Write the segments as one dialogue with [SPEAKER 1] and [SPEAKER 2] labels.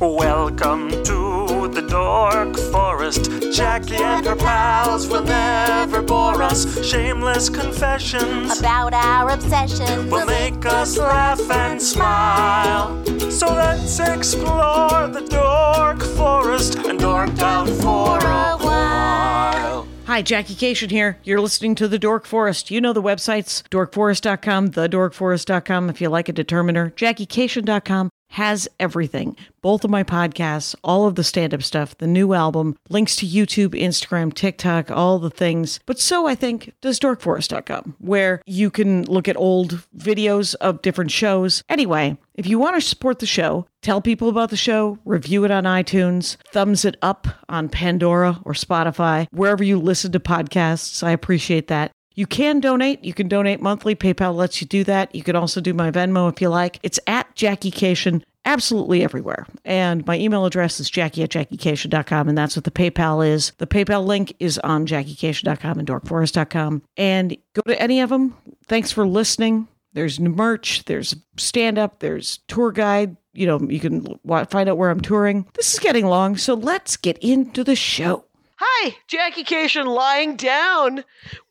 [SPEAKER 1] Welcome to the Dork Forest. Jackie and her pals will never bore us. Shameless confessions
[SPEAKER 2] about our obsession.
[SPEAKER 1] will make us laugh and smile. So let's explore the Dork Forest and dork out for a while.
[SPEAKER 3] Hi, Jackie Kashian here. You're listening to The Dork Forest. You know the websites, dorkforest.com, thedorkforest.com if you like a determiner, jackiekashian.com has everything. Both of my podcasts, all of the stand up stuff, the new album, links to YouTube, Instagram, TikTok, all the things. But so I think does dorkforest.com, where you can look at old videos of different shows. Anyway, if you want to support the show, tell people about the show, review it on iTunes, thumbs it up on Pandora or Spotify, wherever you listen to podcasts. I appreciate that. You can donate. You can donate monthly. PayPal lets you do that. You can also do my Venmo if you like. It's at Jackie Kashian absolutely everywhere. And my email address is jackie at jackiekashian.com, and that's what the PayPal is. The PayPal link is on jackiekashian.com and dorkforest.com. And go to any of them. Thanks for listening. There's merch, there's stand up, there's tour guide. You know, you can find out where I'm touring. This is getting long, so let's get into the show.
[SPEAKER 4] Hi, Jackie Kashian lying down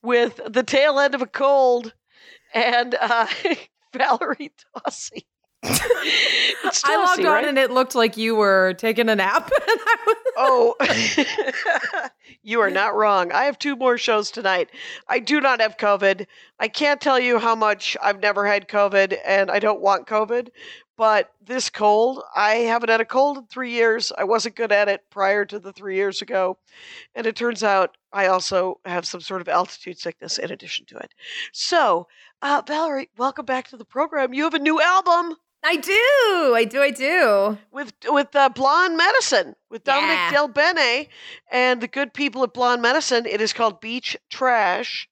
[SPEAKER 4] with the tail end of a cold and uh, Valerie Tosi. It's
[SPEAKER 5] I logged on
[SPEAKER 4] right?
[SPEAKER 5] and it looked like you were taking a nap. Was-
[SPEAKER 4] Oh, you are not wrong. I have two more shows tonight. I do not have COVID. I can't tell you how much I've never had COVID and I don't want COVID. But this cold, I haven't had a cold in three years. I wasn't good at it prior to the three years ago. And it turns out I also have some sort of altitude sickness in addition to it. So, uh, Valerie, welcome back to the program. You have a new album
[SPEAKER 5] I do. I do. I do.
[SPEAKER 4] with with uh, Blonde Medicine with Dominic
[SPEAKER 5] Yeah.
[SPEAKER 4] Del Bene and the good people at Blonde Medicine. It is called Beach Trash,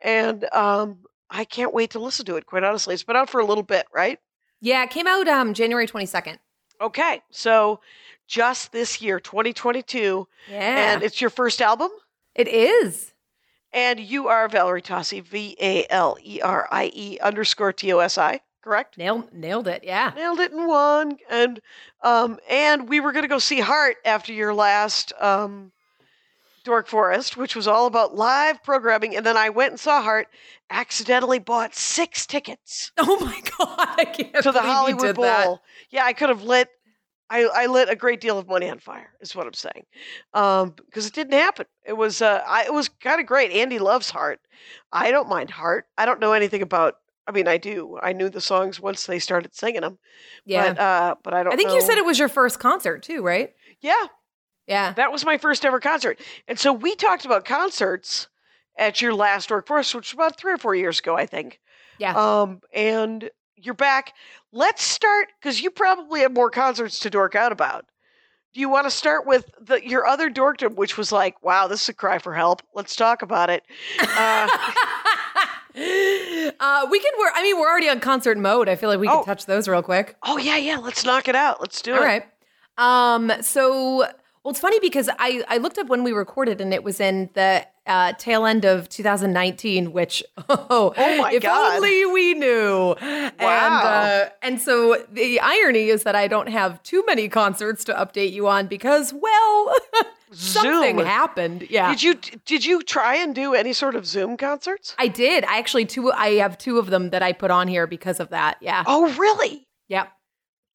[SPEAKER 4] and um, I can't wait to listen to it. Quite honestly, it's been out for a little bit, right?
[SPEAKER 5] Yeah, it came out um January 22nd.
[SPEAKER 4] Okay, so just this year, 2022,
[SPEAKER 5] Yeah.
[SPEAKER 4] and it's your first album.
[SPEAKER 5] it is.
[SPEAKER 4] And you are Valerie Tosi, V A L E R I E underscore T O S I, correct?
[SPEAKER 5] Nailed nailed it. Yeah.
[SPEAKER 4] Nailed it in one. And um, and we were gonna go see Heart after your last um, Dork Forest, which was all about live programming. And then I went and saw Heart. Accidentally bought six tickets
[SPEAKER 5] Oh my god. I can't
[SPEAKER 4] to the Hollywood
[SPEAKER 5] did
[SPEAKER 4] Bowl.
[SPEAKER 5] that.
[SPEAKER 4] Yeah, I could have lit. I, I lit a great deal of money on fire. Is what I'm saying, um, because it didn't happen. It was uh, I, it was kind of great. Andy loves Heart. I don't mind Heart. I don't know anything about. I mean, I do. I knew the songs once they started singing them.
[SPEAKER 5] Yeah.
[SPEAKER 4] But, uh, but I don't.
[SPEAKER 5] I think you said it was your first concert too, right?
[SPEAKER 4] Yeah,
[SPEAKER 5] Yeah.
[SPEAKER 4] that was my first ever concert. And so we talked about concerts at your last Dork Forest, which was about three or four years ago, I think.
[SPEAKER 5] Yeah.
[SPEAKER 4] Um, and you're back. Let's start because you probably have more concerts to dork out about. Do you want to start with the your other dorkdom, which was like, wow, this is a cry for help. Let's talk about it. Uh,
[SPEAKER 5] uh, we can. We're, I mean, we're already on concert mode. I feel like we can
[SPEAKER 4] Oh.
[SPEAKER 5] touch those real quick.
[SPEAKER 4] oh yeah, yeah. Let's knock it out. Let's do
[SPEAKER 5] All
[SPEAKER 4] it.
[SPEAKER 5] right. Um. So, well, it's funny because I I looked up when we recorded, and it was in the uh, tail end of 2019. Which oh,
[SPEAKER 4] Oh my
[SPEAKER 5] if
[SPEAKER 4] God.
[SPEAKER 5] only we knew. And
[SPEAKER 4] Wow.
[SPEAKER 5] uh, and so the irony is that I don't have too many concerts to update you on because well, something
[SPEAKER 4] Zoom.
[SPEAKER 5] happened. Yeah.
[SPEAKER 4] Did you did you try and do any sort of Zoom concerts?
[SPEAKER 5] I did. I actually two. I have two of them that I put on here because of that. Yeah.
[SPEAKER 4] Oh really?
[SPEAKER 5] Yep.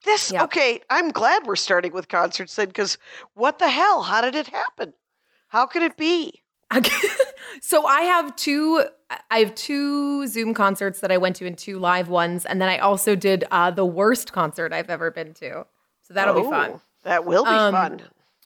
[SPEAKER 4] This
[SPEAKER 5] Yeah.
[SPEAKER 4] okay. I'm glad we're starting with concerts then, because what the hell? How did it happen? How could it be?
[SPEAKER 5] so I have two. I have two Zoom concerts that I went to and two live ones, and then I also did uh, the worst concert I've ever been to. So that'll be fun.
[SPEAKER 4] Oh, That will be
[SPEAKER 5] Um,
[SPEAKER 4] fun.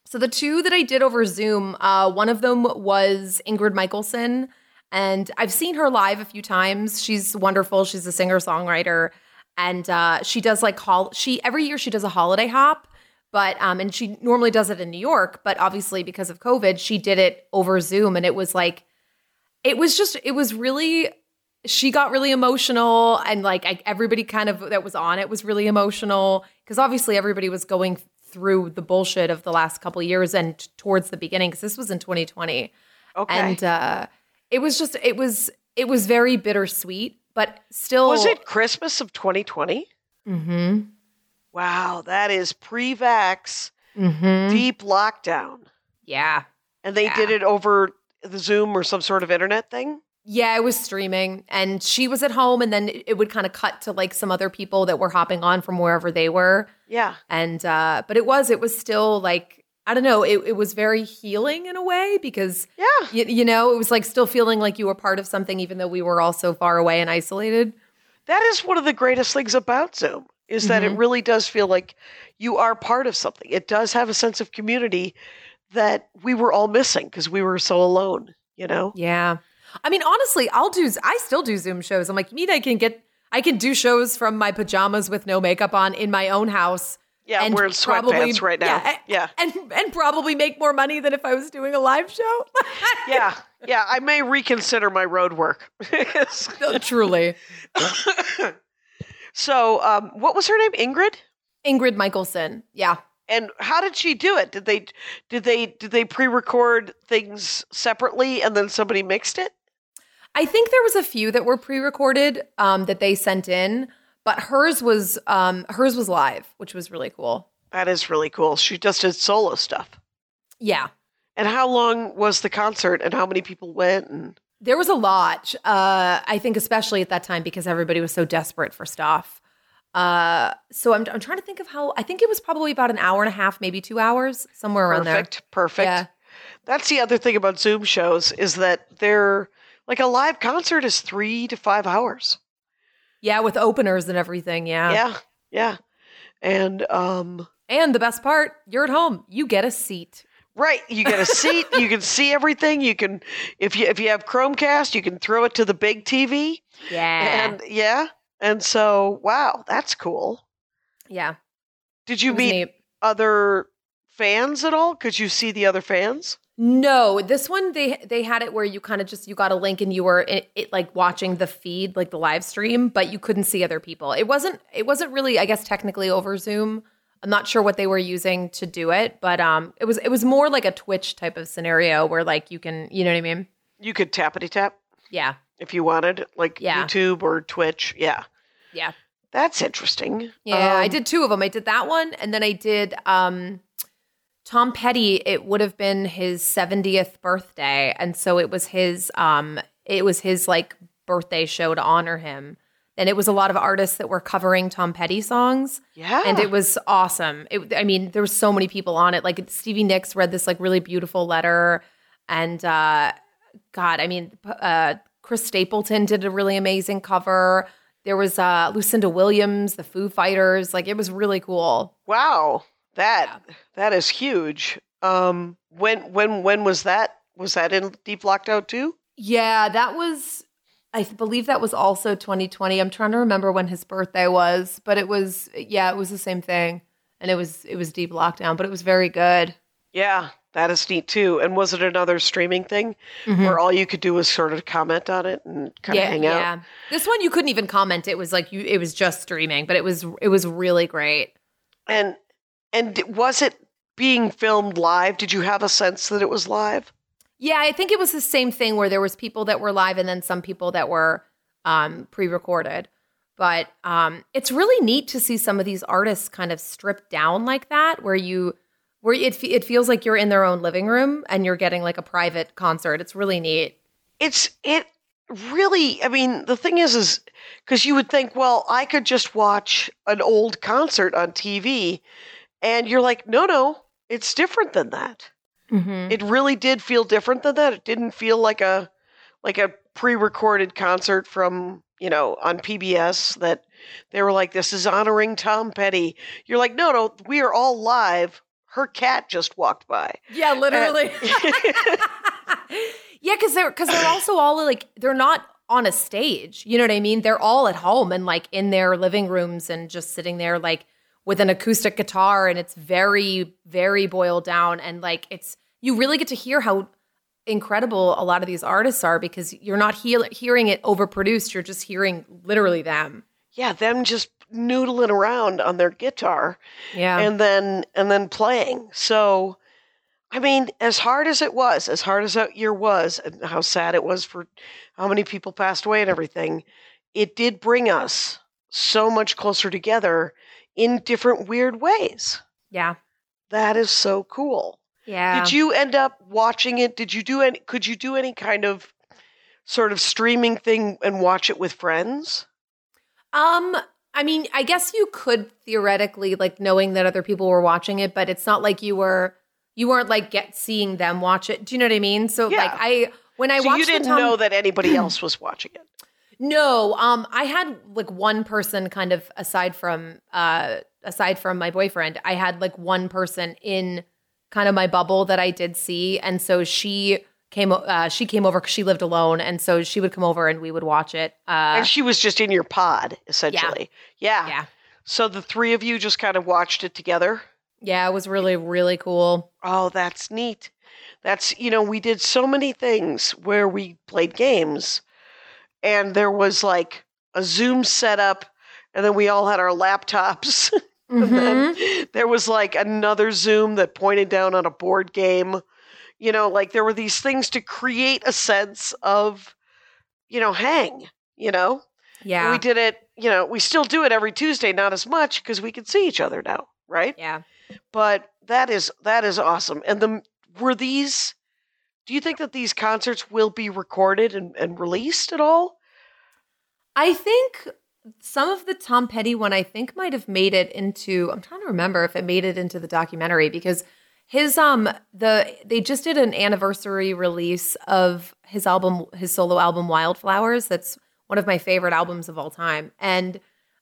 [SPEAKER 5] So the two that I did over Zoom, uh, one of them was Ingrid Michaelson, and I've seen her live a few times. She's wonderful. She's a singer songwriter, and uh, she does like hol- she every year she does a holiday hop, but um, and she normally does it in New York, but obviously because of COVID, she did it over Zoom, and it was like, it was just it was really. She got really emotional, and like I, everybody kind of that was on it was really emotional because obviously everybody was going through the bullshit of the last couple of years and t- towards the beginning because this was in 2020
[SPEAKER 4] Okay.
[SPEAKER 5] and uh it was just it was it was very bittersweet but still
[SPEAKER 4] was it Christmas of 2020?
[SPEAKER 5] hmm
[SPEAKER 4] Wow, that is pre-vax,
[SPEAKER 5] Mm-hmm.
[SPEAKER 4] deep lockdown,
[SPEAKER 5] Yeah.
[SPEAKER 4] and they
[SPEAKER 5] Yeah.
[SPEAKER 4] did it over the Zoom or some sort of internet thing.
[SPEAKER 5] Yeah, it was streaming, and she was at home, and then it it would kind of cut to like some other people that were hopping on from wherever they were,
[SPEAKER 4] Yeah,
[SPEAKER 5] and uh, but it was it was still like I don't know, it, it was very healing in a way because
[SPEAKER 4] yeah,
[SPEAKER 5] you, you know it was like still feeling like you were part of something, even though we were all so far away and isolated.
[SPEAKER 4] that is one of the greatest things about Zoom is that it
[SPEAKER 5] Mhm.
[SPEAKER 4] really does feel like you are part of something. It does have a sense of community that we were all missing because we were so alone. You know?
[SPEAKER 5] Yeah, I mean, honestly, I'll do. I still do Zoom shows. I'm like, you mean I can get. I can do shows from my pajamas with no makeup on in my own house
[SPEAKER 4] Yeah, I'm
[SPEAKER 5] And
[SPEAKER 4] wearing
[SPEAKER 5] probably-
[SPEAKER 4] sweatpants right now.
[SPEAKER 5] yeah,
[SPEAKER 4] yeah.
[SPEAKER 5] and and probably make more money than if I was doing a live show.
[SPEAKER 4] yeah, yeah, I may reconsider my road work.
[SPEAKER 5] No, Truly.
[SPEAKER 4] so, um, what was her name? Ingrid.
[SPEAKER 5] Ingrid Michaelson. Yeah.
[SPEAKER 4] And how did she do it? Did they did they did they pre-record things separately and then somebody mixed it?
[SPEAKER 5] I think there was a few that were pre-recorded um, that they sent in, but hers was um, hers was live, which was really cool.
[SPEAKER 4] That is really cool. She just did solo stuff.
[SPEAKER 5] Yeah.
[SPEAKER 4] And how long was the concert and how many people went and
[SPEAKER 5] There was a lot. Uh, I think especially at that time because everybody was so desperate for stuff. Uh, so I'm, I'm trying to think of how I think it was probably about an hour and a half, maybe two hours, somewhere around there.
[SPEAKER 4] perfect, perfect.
[SPEAKER 5] Yeah.
[SPEAKER 4] That's the other thing about Zoom shows is that they're like a live concert is 3 to 5 hours.
[SPEAKER 5] Yeah, with openers and everything. Yeah.
[SPEAKER 4] Yeah. Yeah. And um
[SPEAKER 5] And the best part, you're at home. You get a seat.
[SPEAKER 4] Right, you get a seat. you can see everything. You can, if you if you have Chromecast, you can throw it to the big TV.
[SPEAKER 5] Yeah.
[SPEAKER 4] And yeah, and so wow, that's cool.
[SPEAKER 5] yeah.
[SPEAKER 4] Did you meet
[SPEAKER 5] neat.
[SPEAKER 4] other fans at all? Could you see the other fans?
[SPEAKER 5] No, this one they they had it where you kind of just you got a link and you were it, it like watching the feed like the live stream, but you couldn't see other people. It wasn't it wasn't really I guess technically over Zoom. I'm not sure what they were using to do it, but um it was it was more like a Twitch type of scenario where like you can you know what I mean?
[SPEAKER 4] You could tappity tap
[SPEAKER 5] Yeah.
[SPEAKER 4] if you wanted, like
[SPEAKER 5] Yeah.
[SPEAKER 4] YouTube or Twitch. Yeah,
[SPEAKER 5] Yeah.
[SPEAKER 4] that's interesting.
[SPEAKER 5] Yeah, I
[SPEAKER 4] Um,
[SPEAKER 5] did two of them. I did that one, and then I did um, Tom Petty. It would have been his 70th birthday, and so it was his um, it was his like birthday show to honor him. And it was a lot of artists that were covering Tom Petty songs,
[SPEAKER 4] Yeah,
[SPEAKER 5] and it was awesome. It, I mean, there were so many people on it. Like Stevie Nicks read this like really beautiful letter, and uh, God, I mean, uh, Chris Stapleton did a really amazing cover. There was uh, Lucinda Williams, the Foo Fighters. Like it was really cool.
[SPEAKER 4] wow. That that is huge. Um, when when when was that? Was that in Deep Lockdown too?
[SPEAKER 5] Yeah, that was. I believe that was also 2020. I'm trying to remember when his birthday was, but it was yeah, it was the same thing, and it was it was deep lockdown, but it was very good.
[SPEAKER 4] Yeah, that is neat too. And was it another streaming thing where all you could do was sort of comment on it and kind of hang out?
[SPEAKER 5] yeah. This one you couldn't even comment. It was like you. It was just streaming, but it was it was really great.
[SPEAKER 4] And and was it being filmed live? Did you have a sense that it was live?
[SPEAKER 5] Yeah, I think it was the same thing where there was people that were live and then some people that were um, pre-recorded. But um, it's really neat to see some of these artists kind of stripped down like that, where you where it it feels like you're in their own living room and you're getting like a private concert. It's really neat.
[SPEAKER 4] It's it really. I mean, the thing is, is because you would think, well, I could just watch an old concert on TV, and you're like, no, no, it's different than that.
[SPEAKER 5] Mm-hmm.
[SPEAKER 4] It really did feel different than that. It didn't feel like a like a pre-recorded concert from you know on PBS that they were like, this is honoring Tom Petty. You're like, no, no, we are all live. Her cat just walked by.
[SPEAKER 5] Yeah, literally. yeah, because they're because they're also all like they're not on a stage. You know what I mean? They're all at home and like in their living rooms and just sitting there like with an acoustic guitar and it's very very boiled down and like it's you really get to hear how incredible a lot of these artists are because you're not he- hearing it overproduced. You're just hearing literally them.
[SPEAKER 4] yeah, them just noodling around on their guitar
[SPEAKER 5] Yeah.
[SPEAKER 4] and then and then playing. So I mean, as hard as it was, as hard as that year was, and how sad it was for how many people passed away and everything, it did bring us so much closer together in different weird ways.
[SPEAKER 5] Yeah.
[SPEAKER 4] That is so cool.
[SPEAKER 5] Yeah.
[SPEAKER 4] Did you end up watching it? Did you do any could you do any kind of sort of streaming thing and watch it with friends?
[SPEAKER 5] Um, I mean, I guess you could theoretically like knowing that other people were watching it, but it's not like you were you weren't like get seeing them watch it. Do you know what I mean? So
[SPEAKER 4] Yeah.
[SPEAKER 5] like I when I
[SPEAKER 4] so
[SPEAKER 5] watched
[SPEAKER 4] you didn't
[SPEAKER 5] Tom-
[SPEAKER 4] know that anybody else was watching it.
[SPEAKER 5] No, um, I had like one person kind of aside from uh aside from my boyfriend, I had like one person in kind of my bubble that I did see, and so she came uh, she came over because she lived alone, and so she would come over and we would watch it. Uh,
[SPEAKER 4] and she was just in your pod, essentially. Yeah.
[SPEAKER 5] yeah,
[SPEAKER 4] So the three of you just kind of watched it together.
[SPEAKER 5] yeah, it was really really cool.
[SPEAKER 4] Oh, that's neat. That's, you know, we did so many things where we played games and there was like a Zoom setup and then we all had our laptops. and
[SPEAKER 5] Mhm.
[SPEAKER 4] then there was like another Zoom that pointed down on a board game. You know, like there were these things to create a sense of, you know, hang, you know?
[SPEAKER 5] Yeah,
[SPEAKER 4] We did it, you know, we still do it every Tuesday, not as much because we can see each other now, right?
[SPEAKER 5] yeah.
[SPEAKER 4] but that is that is awesome and the were these do you think that these concerts will be recorded and, and released at all
[SPEAKER 5] I think some of the Tom Petty one I think might have made it into I'm trying to remember if it made it into the documentary because his um the they just did an anniversary release of his album his solo album Wildflowers. That's one of my favorite albums of all time. And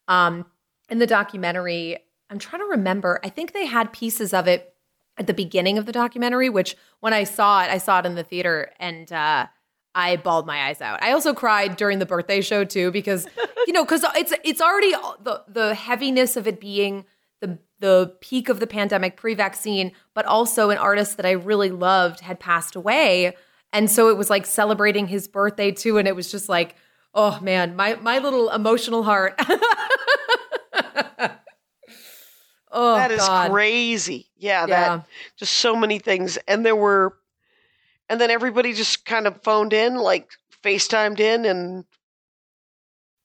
[SPEAKER 5] um in the documentary I'm trying to remember I think they had pieces of it at the beginning of the documentary which when I saw it I saw it in the theater and uh I bawled my eyes out. I also cried during the birthday show too because you know because it's it's already the the heaviness of it being the the peak of the pandemic pre-vaccine, but also an artist that I really loved had passed away, and so it was like celebrating his birthday too, and it was just like oh man, my my little emotional heart. oh
[SPEAKER 4] that is
[SPEAKER 5] God.
[SPEAKER 4] crazy yeah,
[SPEAKER 5] Yeah.
[SPEAKER 4] that just so many things and there were and then everybody just kind of phoned in like facetimed in and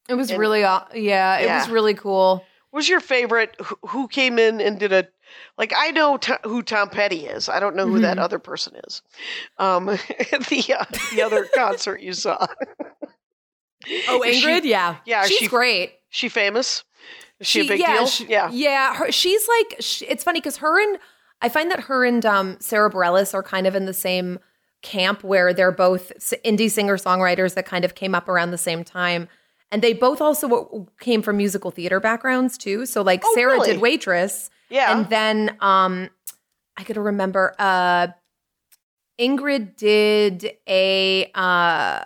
[SPEAKER 5] It was
[SPEAKER 4] and-
[SPEAKER 5] really aw- yeah, it was really cool.
[SPEAKER 4] what was your favorite who, came in and did a like i know t- who tom petty is i don't know who that
[SPEAKER 5] Mhm.
[SPEAKER 4] other person is um the uh, the other concert you saw
[SPEAKER 5] Oh,
[SPEAKER 4] Is she-
[SPEAKER 5] Ingrid, yeah,
[SPEAKER 4] yeah,
[SPEAKER 5] she's
[SPEAKER 4] she-
[SPEAKER 5] great.
[SPEAKER 4] she famous is she, a big
[SPEAKER 5] yeah,
[SPEAKER 4] deal
[SPEAKER 5] she-
[SPEAKER 4] yeah
[SPEAKER 5] yeah. Her, she's like, sh it's funny because her and I find that her and um, Sarah Bareilles are kind of in the same camp where they're both indie singer songwriters that kind of came up around the same time, and they both also came from musical theater backgrounds too. So like
[SPEAKER 4] Oh,
[SPEAKER 5] Sarah
[SPEAKER 4] really?
[SPEAKER 5] did Waitress,
[SPEAKER 4] yeah
[SPEAKER 5] and then um, I gotta remember. Uh, Ingrid did a uh,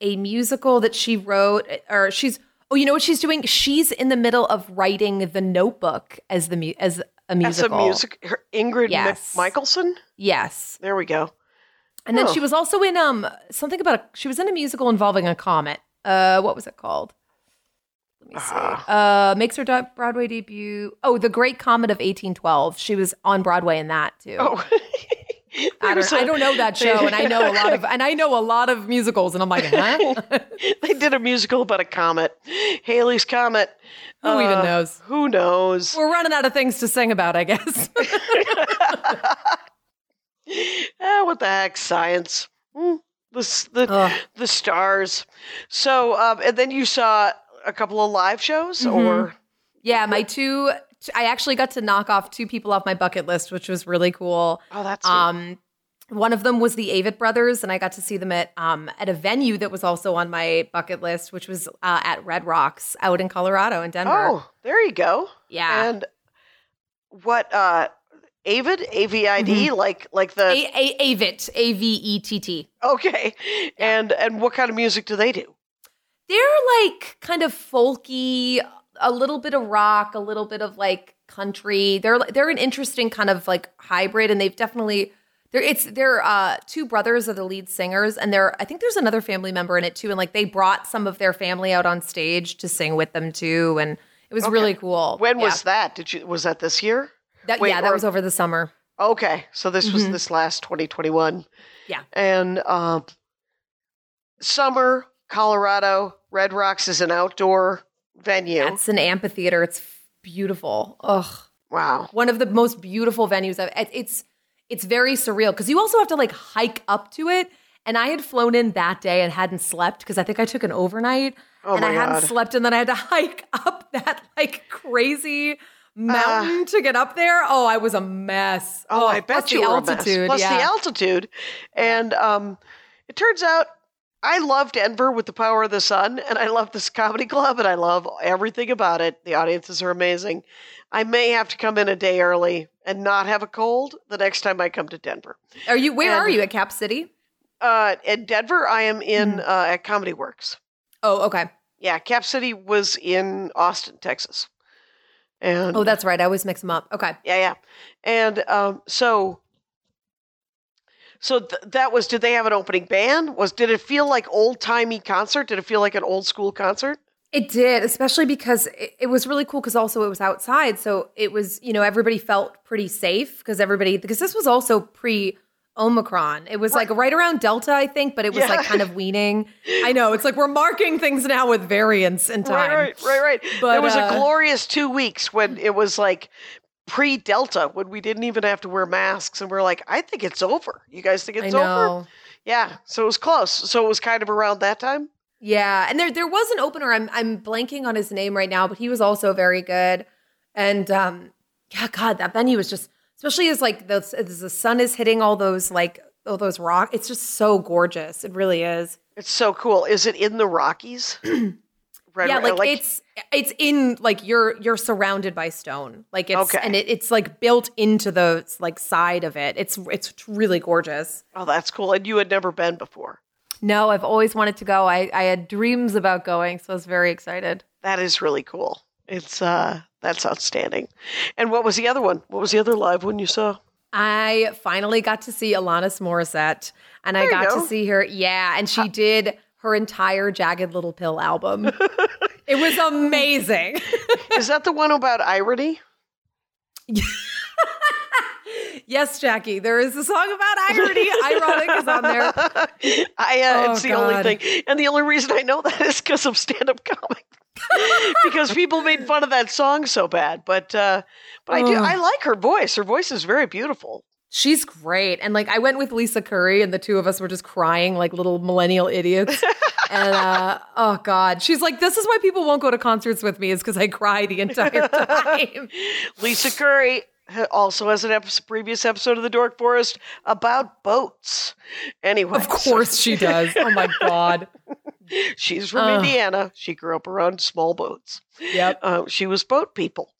[SPEAKER 5] a musical that she wrote, or she's oh, you know what she's doing? She's in the middle of writing The Notebook as the mu- as a
[SPEAKER 4] That's a
[SPEAKER 5] musical.
[SPEAKER 4] music. Ingrid
[SPEAKER 5] Yes.
[SPEAKER 4] Michaelson.
[SPEAKER 5] Yes,
[SPEAKER 4] There we go.
[SPEAKER 5] And then
[SPEAKER 4] Huh.
[SPEAKER 5] she was also in um something about a, she was in a musical involving a comet. Uh, what was it called? Let me see.
[SPEAKER 4] Ah.
[SPEAKER 5] Uh, makes her Broadway debut. Oh, The Great Comet of 1812. She was on Broadway in that too.
[SPEAKER 4] Oh,
[SPEAKER 5] I don't, I don't know that show, and I know a lot of, and I know a lot of musicals, and I'm like, huh?
[SPEAKER 4] they did a musical about a comet, Haley's comet.
[SPEAKER 5] Who even
[SPEAKER 4] Uh,
[SPEAKER 5] knows?
[SPEAKER 4] Who knows?
[SPEAKER 5] We're running out of things to sing about, I guess.
[SPEAKER 4] Ah, what the heck? Science. Hmm, the the
[SPEAKER 5] Ugh.
[SPEAKER 4] the stars. So, um, and then you saw a couple of live shows,
[SPEAKER 5] Mm-hmm.
[SPEAKER 4] or
[SPEAKER 5] yeah, my two, I actually got to knock off two people off my bucket list, which was really cool.
[SPEAKER 4] oh, that's
[SPEAKER 5] Um, one of them was the Avett Brothers, and I got to see them at um, at a venue that was also on my bucket list, which was uh, at Red Rocks out in Colorado in Denver.
[SPEAKER 4] oh, there you go.
[SPEAKER 5] yeah,
[SPEAKER 4] And what? uh Avid, A V I D, like like the
[SPEAKER 5] Mm-hmm. a- a- Avett, A V E T T.
[SPEAKER 4] okay. And and what kind of music do they do?
[SPEAKER 5] They're like kind of folky, a little bit of rock, a little bit of like country. They're they're an interesting kind of like hybrid, and they've definitely they're it's they're uh two brothers are the lead singers, and they're I think there's another family member in it too, and like they brought some of their family out on stage to sing with them too, and it was
[SPEAKER 4] Okay.
[SPEAKER 5] really cool.
[SPEAKER 4] When
[SPEAKER 5] Yeah.
[SPEAKER 4] was that? Did you was that this year?
[SPEAKER 5] That?
[SPEAKER 4] wait,
[SPEAKER 5] yeah, that was over the summer.
[SPEAKER 4] Okay, so this was
[SPEAKER 5] Mhm.
[SPEAKER 4] this last 2021.
[SPEAKER 5] Yeah.
[SPEAKER 4] And um, summer, Colorado, Red Rocks is an outdoor venue.
[SPEAKER 5] It's an amphitheater. It's beautiful. Ugh.
[SPEAKER 4] Wow.
[SPEAKER 5] One of the most beautiful venues I've it's it's very surreal because you also have to like hike up to it. And I had flown in that day and hadn't slept because I think I took an overnight
[SPEAKER 4] Oh
[SPEAKER 5] and I hadn't
[SPEAKER 4] God.
[SPEAKER 5] slept and then I had to hike up that like crazy mountain to get up there. Oh, I was a mess.
[SPEAKER 4] Oh, I bet you
[SPEAKER 5] the
[SPEAKER 4] were a mess. Plus
[SPEAKER 5] yeah.
[SPEAKER 4] the altitude, and um, it turns out I love Denver with the power of the sun, and I love this comedy club, and I love everything about it. The audiences are amazing. I may have to come in a day early and not have a cold the next time I come to Denver.
[SPEAKER 5] Are you where
[SPEAKER 4] and-
[SPEAKER 5] are you at Cap City?
[SPEAKER 4] Uh, in Denver, I am in
[SPEAKER 5] Mm-hmm.
[SPEAKER 4] uh, at Comedy Works.
[SPEAKER 5] Oh, okay.
[SPEAKER 4] Yeah, Cap City was in Austin, Texas, and
[SPEAKER 5] Oh, that's right. I always mix them up. Okay.
[SPEAKER 4] Yeah, yeah. And um, so, so th- that was. Did they have an opening band? Was did it feel like old timey concert? Did it feel like an old school concert?
[SPEAKER 5] It did, especially because it, it was really cool because also it was outside. So it was, you know, everybody felt pretty safe because everybody, because this was also pre Omicron. It was like right around Delta, I think, but it was
[SPEAKER 4] Yeah.
[SPEAKER 5] like kind of weaning. I know. It's like we're marking things now with variants in time.
[SPEAKER 4] Right, right, right, right.
[SPEAKER 5] But,
[SPEAKER 4] there was
[SPEAKER 5] uh,
[SPEAKER 4] a glorious two weeks when it was like pre Delta, when we didn't even have to wear masks, and we're like, I think it's over. You guys think it's over? Yeah. So it was close. So it was kind of around that time.
[SPEAKER 5] Yeah, and there there was an opener. I'm I'm blanking on his name right now, but he was also very good. And um, yeah, God, that venue was just, especially as like the as the sun is hitting all those like all those rock. It's just so gorgeous. It really is.
[SPEAKER 4] It's so cool. Is it in the Rockies? Red,
[SPEAKER 5] yeah,
[SPEAKER 4] Red-
[SPEAKER 5] like, it's it's in like you're you're surrounded by stone. Like it's
[SPEAKER 4] Okay.
[SPEAKER 5] and it, it's like built into the like side of it. It's it's really gorgeous.
[SPEAKER 4] oh, that's cool. And you had never been before.
[SPEAKER 5] No, I've always wanted to go. I I had dreams about going, so I was very excited.
[SPEAKER 4] That is really cool. It's uh that's outstanding. And what was the other one? What was the other live one you saw?
[SPEAKER 5] I finally got to see Alanis Morissette, and I
[SPEAKER 4] There you
[SPEAKER 5] got
[SPEAKER 4] go.
[SPEAKER 5] to see her. Yeah, and she did her entire Jagged Little Pill album. it was amazing.
[SPEAKER 4] Is that the one about irony?
[SPEAKER 5] yes, Jackie, there is a song about irony. Ironic is on there.
[SPEAKER 4] I uh,
[SPEAKER 5] Oh,
[SPEAKER 4] it's the
[SPEAKER 5] God.
[SPEAKER 4] only thing. And the only reason I know that is because of stand-up comic. because people made fun of that song so bad. But uh but I do I like her voice. Her voice is very beautiful.
[SPEAKER 5] She's great. And like I went with Lisa Curry and the two of us were just crying like little millennial idiots. and uh oh god. She's like, this is why people won't go to concerts with me, is because I cry the entire time.
[SPEAKER 4] Lisa Curry also has an episode, previous episode of the Dork Forest about boats. Anyway,
[SPEAKER 5] of course she does. Oh my god.
[SPEAKER 4] she's from
[SPEAKER 5] Ugh.
[SPEAKER 4] Indiana. She grew up around small boats.
[SPEAKER 5] Yep.
[SPEAKER 4] Uh, she was boat people.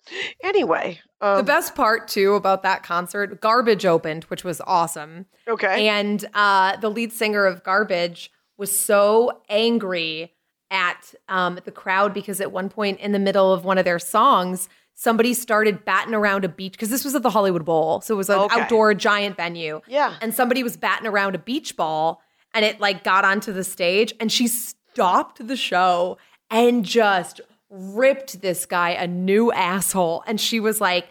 [SPEAKER 4] Anyway, um,
[SPEAKER 5] The best part too about that concert, Garbage opened, which was awesome.
[SPEAKER 4] okay.
[SPEAKER 5] And uh, the lead singer of Garbage was so angry at um, the crowd because at one point in the middle of one of their songs, somebody started batting around a beach because this was at the Hollywood Bowl, so it was an
[SPEAKER 4] Okay.
[SPEAKER 5] outdoor giant venue.
[SPEAKER 4] Yeah.
[SPEAKER 5] and somebody was batting around a beach ball, and it like got onto the stage, and she stopped the show and just ripped this guy a new asshole, and she was like,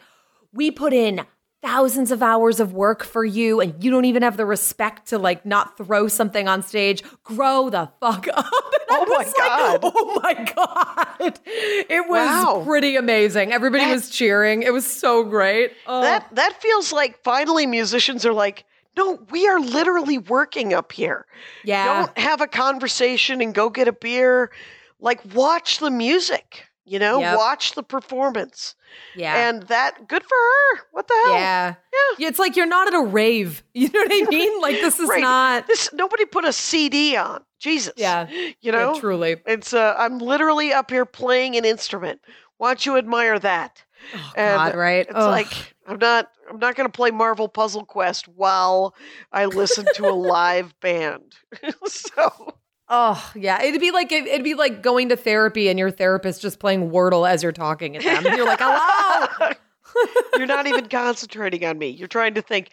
[SPEAKER 5] "We put in." Thousands of hours of work for you, and you don't even have the respect to like not throw something on stage. Grow the fuck up.
[SPEAKER 4] Oh my
[SPEAKER 5] like,
[SPEAKER 4] God.
[SPEAKER 5] oh my god! It was
[SPEAKER 4] Wow.
[SPEAKER 5] pretty amazing. Everybody
[SPEAKER 4] That-
[SPEAKER 5] was cheering. It was so great. Oh.
[SPEAKER 4] that that feels like finally musicians are like, no, we are literally working up here.
[SPEAKER 5] yeah,
[SPEAKER 4] Don't have a conversation and go get a beer. Like watch the music. You know,
[SPEAKER 5] Yep.
[SPEAKER 4] watch the performance.
[SPEAKER 5] yeah.
[SPEAKER 4] And that good for her. What the hell?
[SPEAKER 5] Yeah. yeah. It's like you're not at a rave. You know what I mean? Like this is
[SPEAKER 4] Right.
[SPEAKER 5] not
[SPEAKER 4] This nobody put a CD on. Jesus.
[SPEAKER 5] Yeah.
[SPEAKER 4] You know?
[SPEAKER 5] Yeah, truly.
[SPEAKER 4] It's uh I'm literally up here playing an instrument. Why don't you admire that?
[SPEAKER 5] Oh,
[SPEAKER 4] And
[SPEAKER 5] God, right?
[SPEAKER 4] It's
[SPEAKER 5] Ugh.
[SPEAKER 4] like I'm not I'm not gonna play Marvel Puzzle Quest while I listen to a live band. so
[SPEAKER 5] Oh, yeah. It'd be like it'd be like going to therapy and your therapist just playing Wordle as you're talking at them. And you're like, "Hello."
[SPEAKER 4] you're not even concentrating on me. You're trying to think,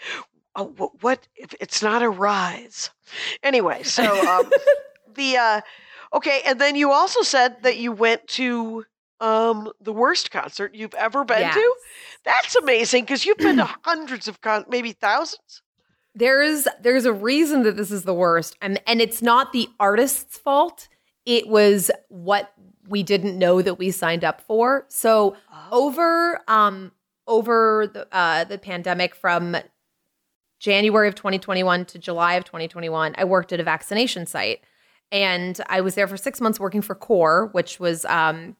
[SPEAKER 4] oh, wh- what if it's not a rise? Anyway, so um, the uh, okay, and then you also said that you went to um the worst concert you've ever been
[SPEAKER 5] Yes.
[SPEAKER 4] to. That's amazing because you've been to hundreds of con, maybe thousands.
[SPEAKER 5] There's there's a reason that this is the worst. And and it's not the artist's fault. It was what we didn't know that we signed up for. So over um over the uh the pandemic from January of 2021 to July of 2021, I worked at a vaccination site. And I was there for six months working for CORE, which was um,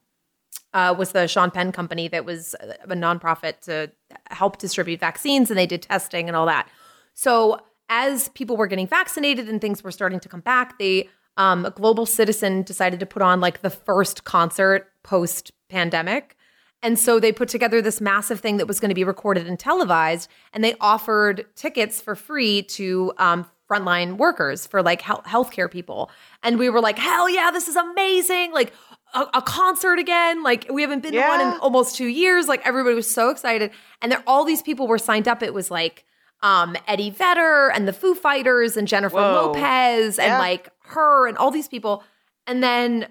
[SPEAKER 5] uh, was the Sean Penn company that was a nonprofit to help distribute vaccines, and they did testing and all that. So as people were getting vaccinated and things were starting to come back, they um, a global citizen decided to put on like the first concert post pandemic. And so they put together this massive thing that was going to be recorded and televised, and they offered tickets for free to um, frontline workers for like health healthcare people. And we were like, hell yeah, this is amazing! Like a, a concert again. Like we haven't been to one in almost two years. Like everybody was so excited, and there all these people were signed up. It was like um, Eddie Vedder and the Foo Fighters and Jennifer
[SPEAKER 4] Whoa.
[SPEAKER 5] Lopez and
[SPEAKER 4] Yeah.
[SPEAKER 5] like her and all these people. And then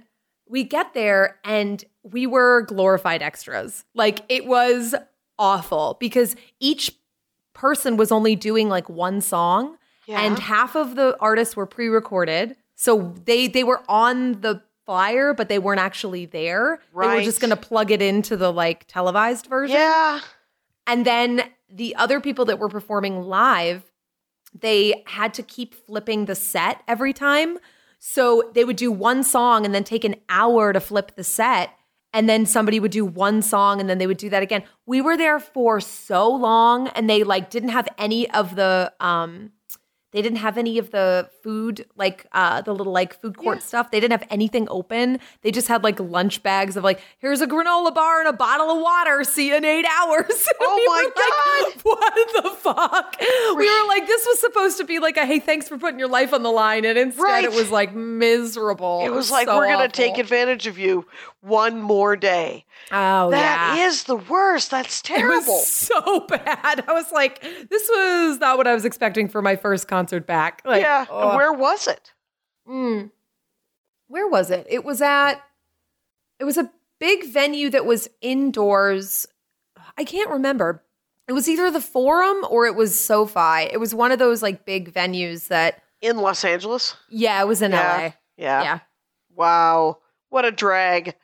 [SPEAKER 5] we get there and we were glorified extras. Like it was awful because each person was only doing like one song
[SPEAKER 4] Yeah.
[SPEAKER 5] and half of the artists were pre-recorded. So they they were on the flyer but they weren't actually there. They were just going to plug it into the like televised version.
[SPEAKER 4] yeah.
[SPEAKER 5] And then the other people that were performing live, they had to keep flipping the set every time. So they would do one song and then take an hour to flip the set. And then somebody would do one song and then they would do that again. We were there for so long and they like didn't have any of the um they didn't have any of the food, like uh, the little like food court stuff. They didn't have anything open. They just had like lunch bags of like, here's a granola bar and a bottle of water. See you in eight hours.
[SPEAKER 4] Oh
[SPEAKER 5] We
[SPEAKER 4] my
[SPEAKER 5] were like, what the fuck? We were like, this was supposed to be like a hey, thanks for putting your life on the line, and instead
[SPEAKER 4] Right.
[SPEAKER 5] it was like miserable.
[SPEAKER 4] It was like
[SPEAKER 5] so
[SPEAKER 4] we're gonna
[SPEAKER 5] awful.
[SPEAKER 4] take advantage of you one more day.
[SPEAKER 5] Oh
[SPEAKER 4] That
[SPEAKER 5] yeah.
[SPEAKER 4] is the worst. That's
[SPEAKER 5] It
[SPEAKER 4] terrible.
[SPEAKER 5] was so bad. I was like, this was not what I was expecting for my first concert back. Like,
[SPEAKER 4] yeah. And where was it?
[SPEAKER 5] Mm. Where was it? It was at it was a big venue that was indoors. I can't remember. It was either the Forum or it was SoFi. It was one of those like big venues that
[SPEAKER 4] In Los Angeles?
[SPEAKER 5] yeah, it was in
[SPEAKER 4] Yeah.
[SPEAKER 5] LA.
[SPEAKER 4] Yeah.
[SPEAKER 5] Yeah.
[SPEAKER 4] Wow. What a drag.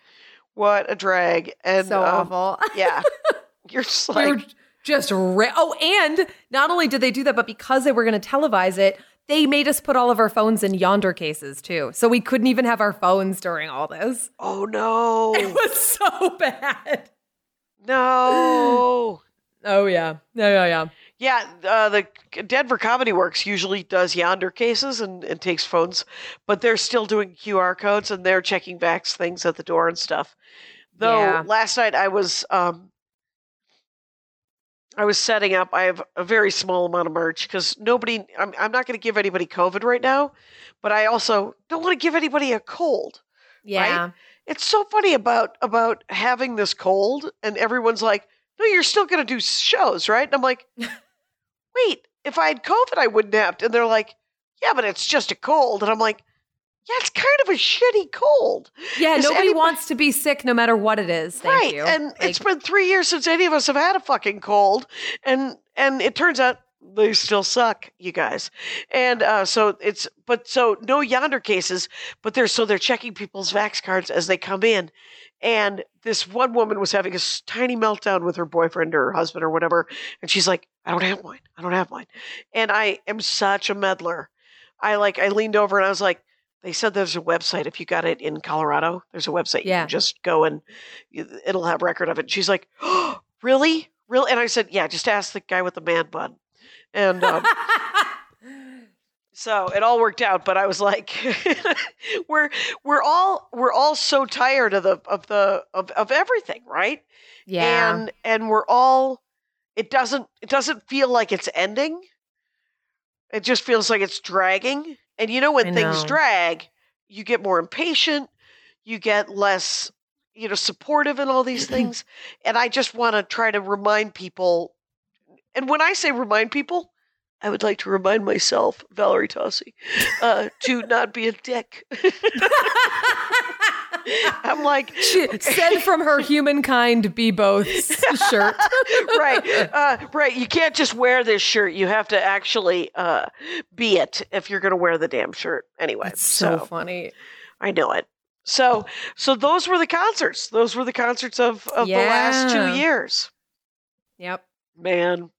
[SPEAKER 4] What a drag. And
[SPEAKER 5] so
[SPEAKER 4] um,
[SPEAKER 5] awful.
[SPEAKER 4] Yeah. You're just like
[SPEAKER 5] were just ra- oh, and not only did they do that, but because they were going to televise it, they made us put all of our phones in Yondr cases too, so we couldn't even have our phones during all this.
[SPEAKER 4] Oh no.
[SPEAKER 5] It was so bad.
[SPEAKER 4] no.
[SPEAKER 5] Oh yeah, yeah, yeah, yeah.
[SPEAKER 4] Yeah, uh, the Denver Comedy Works usually does Yondr cases and, and takes phones, but they're still doing QR codes and they're checking back things at the door and stuff. Though
[SPEAKER 5] Yeah.
[SPEAKER 4] last night I was um, I was setting up. I have a very small amount of merch because nobody. I'm I'm not going to give anybody COVID right now, but I also don't want to give anybody a cold.
[SPEAKER 5] Yeah.
[SPEAKER 4] It's so funny about about having this cold, and everyone's like, "No, you're still going to do shows, right?" And I'm like, "Wait, if I had COVID, I wouldn't have." to." And they're like, "Yeah, but it's just a cold," and I'm like, "Yeah, it's kind of a shitty cold,
[SPEAKER 5] Yeah,
[SPEAKER 4] Is
[SPEAKER 5] nobody
[SPEAKER 4] anybody-
[SPEAKER 5] wants to be sick no matter what it is. Thank
[SPEAKER 4] right?"
[SPEAKER 5] you.
[SPEAKER 4] And it's
[SPEAKER 5] Like,
[SPEAKER 4] been three years since any of us have had a fucking cold, and and it turns out they still suck, you guys. And uh, so it's but so no Yondr cases, but they're so they're checking people's vax cards as they come in. And this one woman was having a tiny meltdown with her boyfriend or her husband or whatever, and she's like, "I don't have mine. I don't have mine." And I am such a meddler. I like I leaned over and I was like, "They said there's a website if you got it in Colorado. There's a website you
[SPEAKER 5] Yeah.
[SPEAKER 4] can just go and it'll have record of it." she's like, "Oh, really?" Really? And I said, "Yeah, just ask the guy with the man bun." And um, so it all worked out, but I was like, "We're we're all we're all so tired of the of the of, of everything, right?"
[SPEAKER 5] yeah.
[SPEAKER 4] and and we're all it doesn't it doesn't feel like it's ending it just feels like it's dragging and you know when
[SPEAKER 5] I
[SPEAKER 4] things drag you get more impatient you get less you know supportive in all these things and i just want to try to remind people and when i say remind people i would like to remind myself valerie tosi uh, to not be a dick i'm like
[SPEAKER 5] she said from her humankind be both shirt.
[SPEAKER 4] right, uh, right. You can't just wear this shirt. You have to actually uh, be it if you're going to wear the damn shirt. Anyway,
[SPEAKER 5] It's so
[SPEAKER 4] so
[SPEAKER 5] funny.
[SPEAKER 4] I know it. So so those were the concerts. Those were the concerts of of the last two years.
[SPEAKER 5] Yep.
[SPEAKER 4] Man,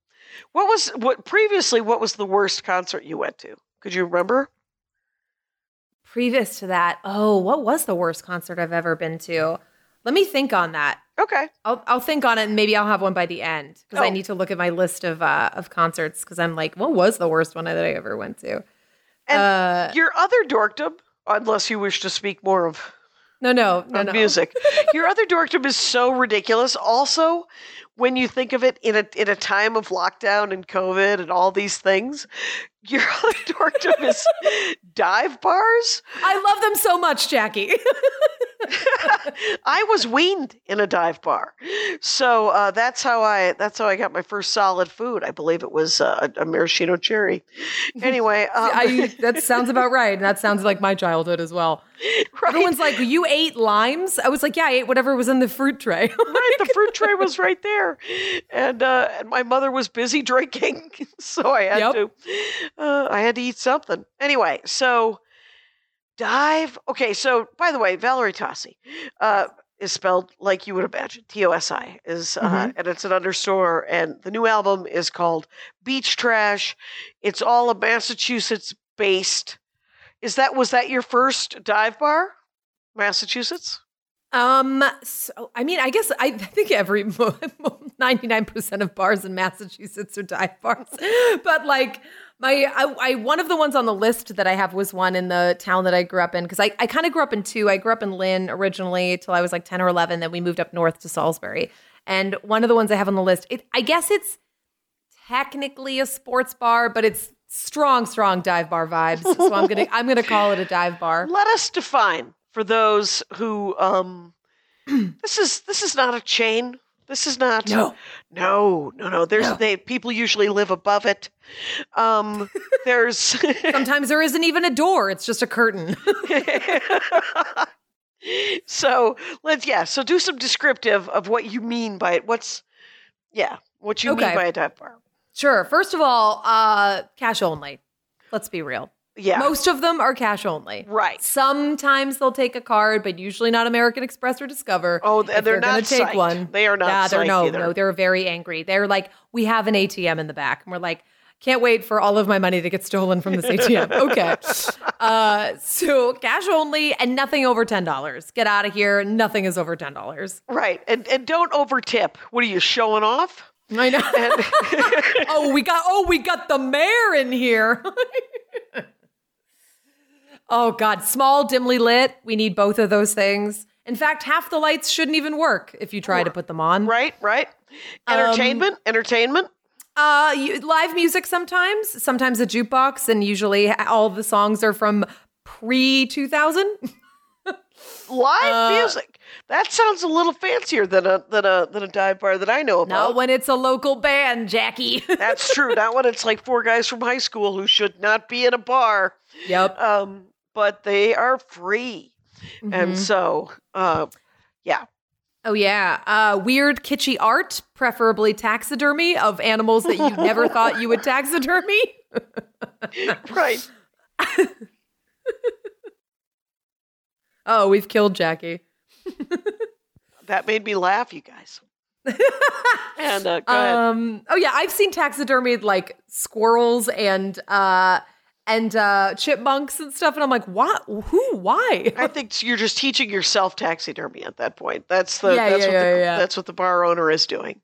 [SPEAKER 4] what was what previously? What was the worst concert you went to? Could you remember?
[SPEAKER 5] Previous to that, oh, what was the worst concert I've ever been to? Let me think on that.
[SPEAKER 4] Okay.
[SPEAKER 5] I'll I'll think on it and maybe I'll have one by the end because I
[SPEAKER 4] Oh.
[SPEAKER 5] need to look at my list of uh of concerts because I'm like, what was the worst one that I ever went to?
[SPEAKER 4] And
[SPEAKER 5] uh,
[SPEAKER 4] Your other dorkdom, unless you wish to speak more of,
[SPEAKER 5] no, no, no, no.
[SPEAKER 4] music, your other dorkdom is so ridiculous. Also, when you think of it in a in a time of lockdown and COVID and all these things, your other dorkdom is dive bars.
[SPEAKER 5] I love them so much, Jackie.
[SPEAKER 4] I was weaned in a dive bar, so uh, that's how I that's how I got my first solid food. I believe it was uh, a, maraschino cherry. Anyway, um,
[SPEAKER 5] I, that sounds about right, and that sounds like my childhood as well.
[SPEAKER 4] right,
[SPEAKER 5] Everyone's like, "You ate limes?" I was like, "Yeah, I ate whatever was in the fruit tray."
[SPEAKER 4] right, the fruit tray was right there, and uh, and my mother was busy drinking, so I had
[SPEAKER 5] Yep.
[SPEAKER 4] to uh, I had to eat something. Anyway, so dive. Okay, so by the way, Valerie Tosi uh, is spelled like you would imagine. T O S I is, uh,
[SPEAKER 5] Mhm.
[SPEAKER 4] and it's an understore. And the new album is called Beach Trash. It's all a Massachusetts based. Is that was that your first dive bar, Massachusetts?
[SPEAKER 5] Um, so I mean, I guess I think every ninety nine percent of bars in Massachusetts are dive bars, but like my I, I one of the ones on the list that I have was one in the town that I grew up in because I I kind of grew up in two. I grew up in Lynn originally till I was like ten or eleven. Then we moved up north to Salisbury, and one of the ones I have on the list, it I guess it's technically a sports bar, but it's strong, strong dive bar vibes. So I'm gonna I'm gonna call it a dive bar.
[SPEAKER 4] Let us define for those who um this is this is not a chain. This is not
[SPEAKER 5] No.
[SPEAKER 4] no no no. There's
[SPEAKER 5] No.
[SPEAKER 4] they people usually live above it. Um there's
[SPEAKER 5] Sometimes there isn't even a door; it's just a curtain.
[SPEAKER 4] so let's yeah, so do some descriptive of what you mean by it. What's yeah, what you mean by a dive bar.
[SPEAKER 5] Sure. First of all, uh, cash only. Let's be real.
[SPEAKER 4] Yeah.
[SPEAKER 5] Most of them are cash only.
[SPEAKER 4] right.
[SPEAKER 5] Sometimes they'll take a card, but usually not American Express or Discover.
[SPEAKER 4] Oh, and they're
[SPEAKER 5] gonna
[SPEAKER 4] not
[SPEAKER 5] take one.
[SPEAKER 4] They are not
[SPEAKER 5] Yeah, they're no,
[SPEAKER 4] either.
[SPEAKER 5] no, they're very angry. They're like, we have an ATM in the back, and we're like, can't wait for all of my money to get stolen from this ATM. okay, uh, so cash only and nothing over ten dollars. Get out of here. Nothing is over ten dollars.
[SPEAKER 4] Right. And and don't overtip. What are you showing off?
[SPEAKER 5] I know. oh, we got oh, we got the mayor in here. oh God, small, dimly lit. We need both of those things. In fact, half the lights shouldn't even work if you try to put them on.
[SPEAKER 4] Right, right.
[SPEAKER 5] Um,
[SPEAKER 4] Entertainment, entertainment.
[SPEAKER 5] Uh, you, live music sometimes, sometimes a jukebox, and usually all the songs are from pre two thousand.
[SPEAKER 4] Live
[SPEAKER 5] Uh,
[SPEAKER 4] music. That sounds a little fancier than a than a than a dive bar that I know about.
[SPEAKER 5] Not when it's a local band, Jackie.
[SPEAKER 4] That's true. Not when it's like four guys from high school who should not be in a bar.
[SPEAKER 5] yep.
[SPEAKER 4] Um, but they are free, and
[SPEAKER 5] Mhm.
[SPEAKER 4] so uh, yeah,
[SPEAKER 5] Oh yeah, uh, weird kitschy art, preferably taxidermy of animals that you never thought you would taxidermy.
[SPEAKER 4] right.
[SPEAKER 5] Oh, we've killed Jackie.
[SPEAKER 4] That made me laugh, you guys. and uh, go ahead.
[SPEAKER 5] Um, oh yeah, I've seen taxidermied like squirrels and uh and uh chipmunks and stuff, and I'm like, what? Who? Why?
[SPEAKER 4] I think you're just teaching yourself taxidermy at that point. That's the
[SPEAKER 5] Yeah,
[SPEAKER 4] that's
[SPEAKER 5] yeah,
[SPEAKER 4] what the
[SPEAKER 5] yeah, yeah.
[SPEAKER 4] that's what the bar owner is doing.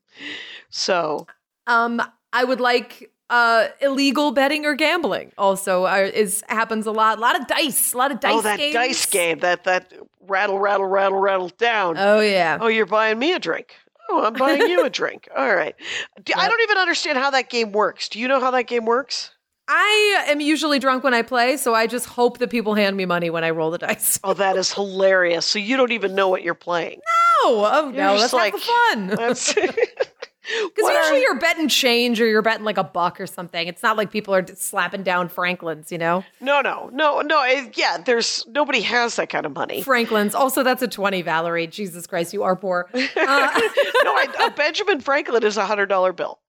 [SPEAKER 4] So
[SPEAKER 5] Um, I would like uh illegal betting or gambling. Also, uh, is happens a lot. A lot of dice. A lot of dice.
[SPEAKER 4] oh, that
[SPEAKER 5] games.
[SPEAKER 4] dice game, that that rattle, rattle, rattle, rattle down.
[SPEAKER 5] Oh yeah.
[SPEAKER 4] Oh, you're buying me a drink. Oh, I'm buying you a drink. All right. D- I
[SPEAKER 5] Yep.
[SPEAKER 4] don't even understand how that game works. Do you know how that game works?
[SPEAKER 5] I am usually drunk when I play, so I just hope that people hand me money when I roll the dice.
[SPEAKER 4] Oh, that is hilarious. So you don't even know what you're playing.
[SPEAKER 5] Oh, oh
[SPEAKER 4] You're
[SPEAKER 5] no, that's like, the fun.
[SPEAKER 4] That's
[SPEAKER 5] Because
[SPEAKER 4] What are-
[SPEAKER 5] usually you're betting change or you're betting like a buck or something. It's not like people are slapping down Franklin's, you know?
[SPEAKER 4] no, no, no, no. it- yeah, there's nobody has that kind of money.
[SPEAKER 5] Franklin's. Also, that's a 20, Valerie. Jesus Christ, you are poor. Uh,
[SPEAKER 4] no, I, a Benjamin Franklin is a hundred dollar bill.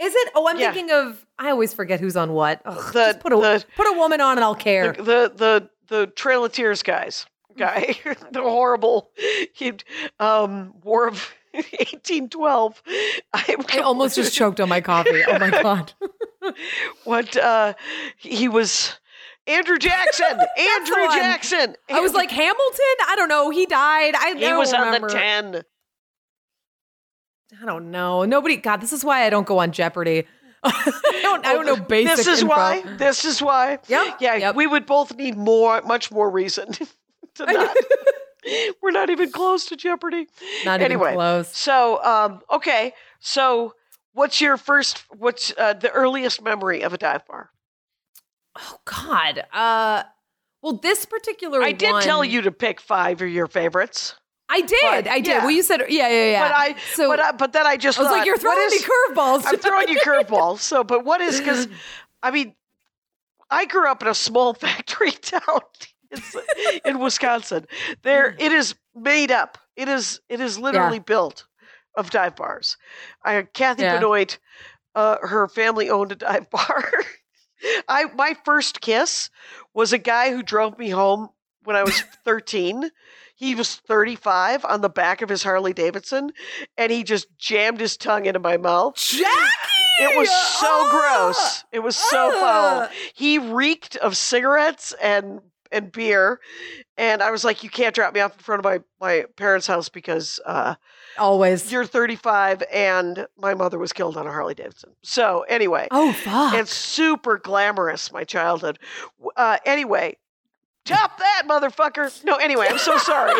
[SPEAKER 5] Is it? Oh, I'm
[SPEAKER 4] Yeah.
[SPEAKER 5] thinking of, I always forget who's on what. Ugh,
[SPEAKER 4] The-
[SPEAKER 5] just put a,
[SPEAKER 4] the-
[SPEAKER 5] put a woman on and I'll care.
[SPEAKER 4] the the, the Trail of Tears guys. guy, the horrible he, um, War of 1812. I'm
[SPEAKER 5] I almost just choked on my coffee. Oh my god.
[SPEAKER 4] what uh, he was. Andrew Jackson. Andrew. Jackson.
[SPEAKER 5] I was like Hamilton. I don't know. He died. I
[SPEAKER 4] he was
[SPEAKER 5] remember.
[SPEAKER 4] on the ten.
[SPEAKER 5] I don't know. Nobody. God, this is why I don't go on Jeopardy. I don't. I don't know basic.
[SPEAKER 4] This is
[SPEAKER 5] info.
[SPEAKER 4] why. This is why.
[SPEAKER 5] Yep,
[SPEAKER 4] Yeah,
[SPEAKER 5] yep.
[SPEAKER 4] we would both need more, much more reason to not. We're not even close to Jeopardy.
[SPEAKER 5] Not even close.
[SPEAKER 4] So, um, okay. So, what's your first? What's uh, the earliest memory of a dive bar?
[SPEAKER 5] Oh God. Uh. Well, this particular.
[SPEAKER 4] I did tell you to pick five of your favorites,
[SPEAKER 5] I did.
[SPEAKER 4] but,
[SPEAKER 5] I did.
[SPEAKER 4] yeah.
[SPEAKER 5] Well, you said yeah, yeah, yeah.
[SPEAKER 4] but I,
[SPEAKER 5] so
[SPEAKER 4] but, I, but then I just
[SPEAKER 5] I was
[SPEAKER 4] thought,
[SPEAKER 5] like, you're throwing
[SPEAKER 4] is-
[SPEAKER 5] me curveballs.
[SPEAKER 4] I'm throwing you curveballs. So, but what is because, I mean, I grew up in a small factory town in Wisconsin. There, it is made up. It is it is literally built of dive bars. I Kathy
[SPEAKER 5] Yeah.
[SPEAKER 4] Benoit, uh, her family owned a dive bar. I my first kiss was a guy who drove me home when I was 13. He was 35 on the back of his Harley Davidson, and he just jammed his tongue into my mouth.
[SPEAKER 5] Jackie.
[SPEAKER 4] It was so
[SPEAKER 5] Ah!
[SPEAKER 4] gross. It was so foul.
[SPEAKER 5] Ah!
[SPEAKER 4] He reeked of cigarettes and and beer, and I was like, "You can't drop me off in front of my my parents' house because uh,
[SPEAKER 5] Always.
[SPEAKER 4] you're 35 and my mother was killed on a Harley Davidson." So anyway,
[SPEAKER 5] oh fuck.
[SPEAKER 4] it's super glamorous. My childhood. Uh, anyway, top that mother,fucker. No, anyway, I'm so sorry.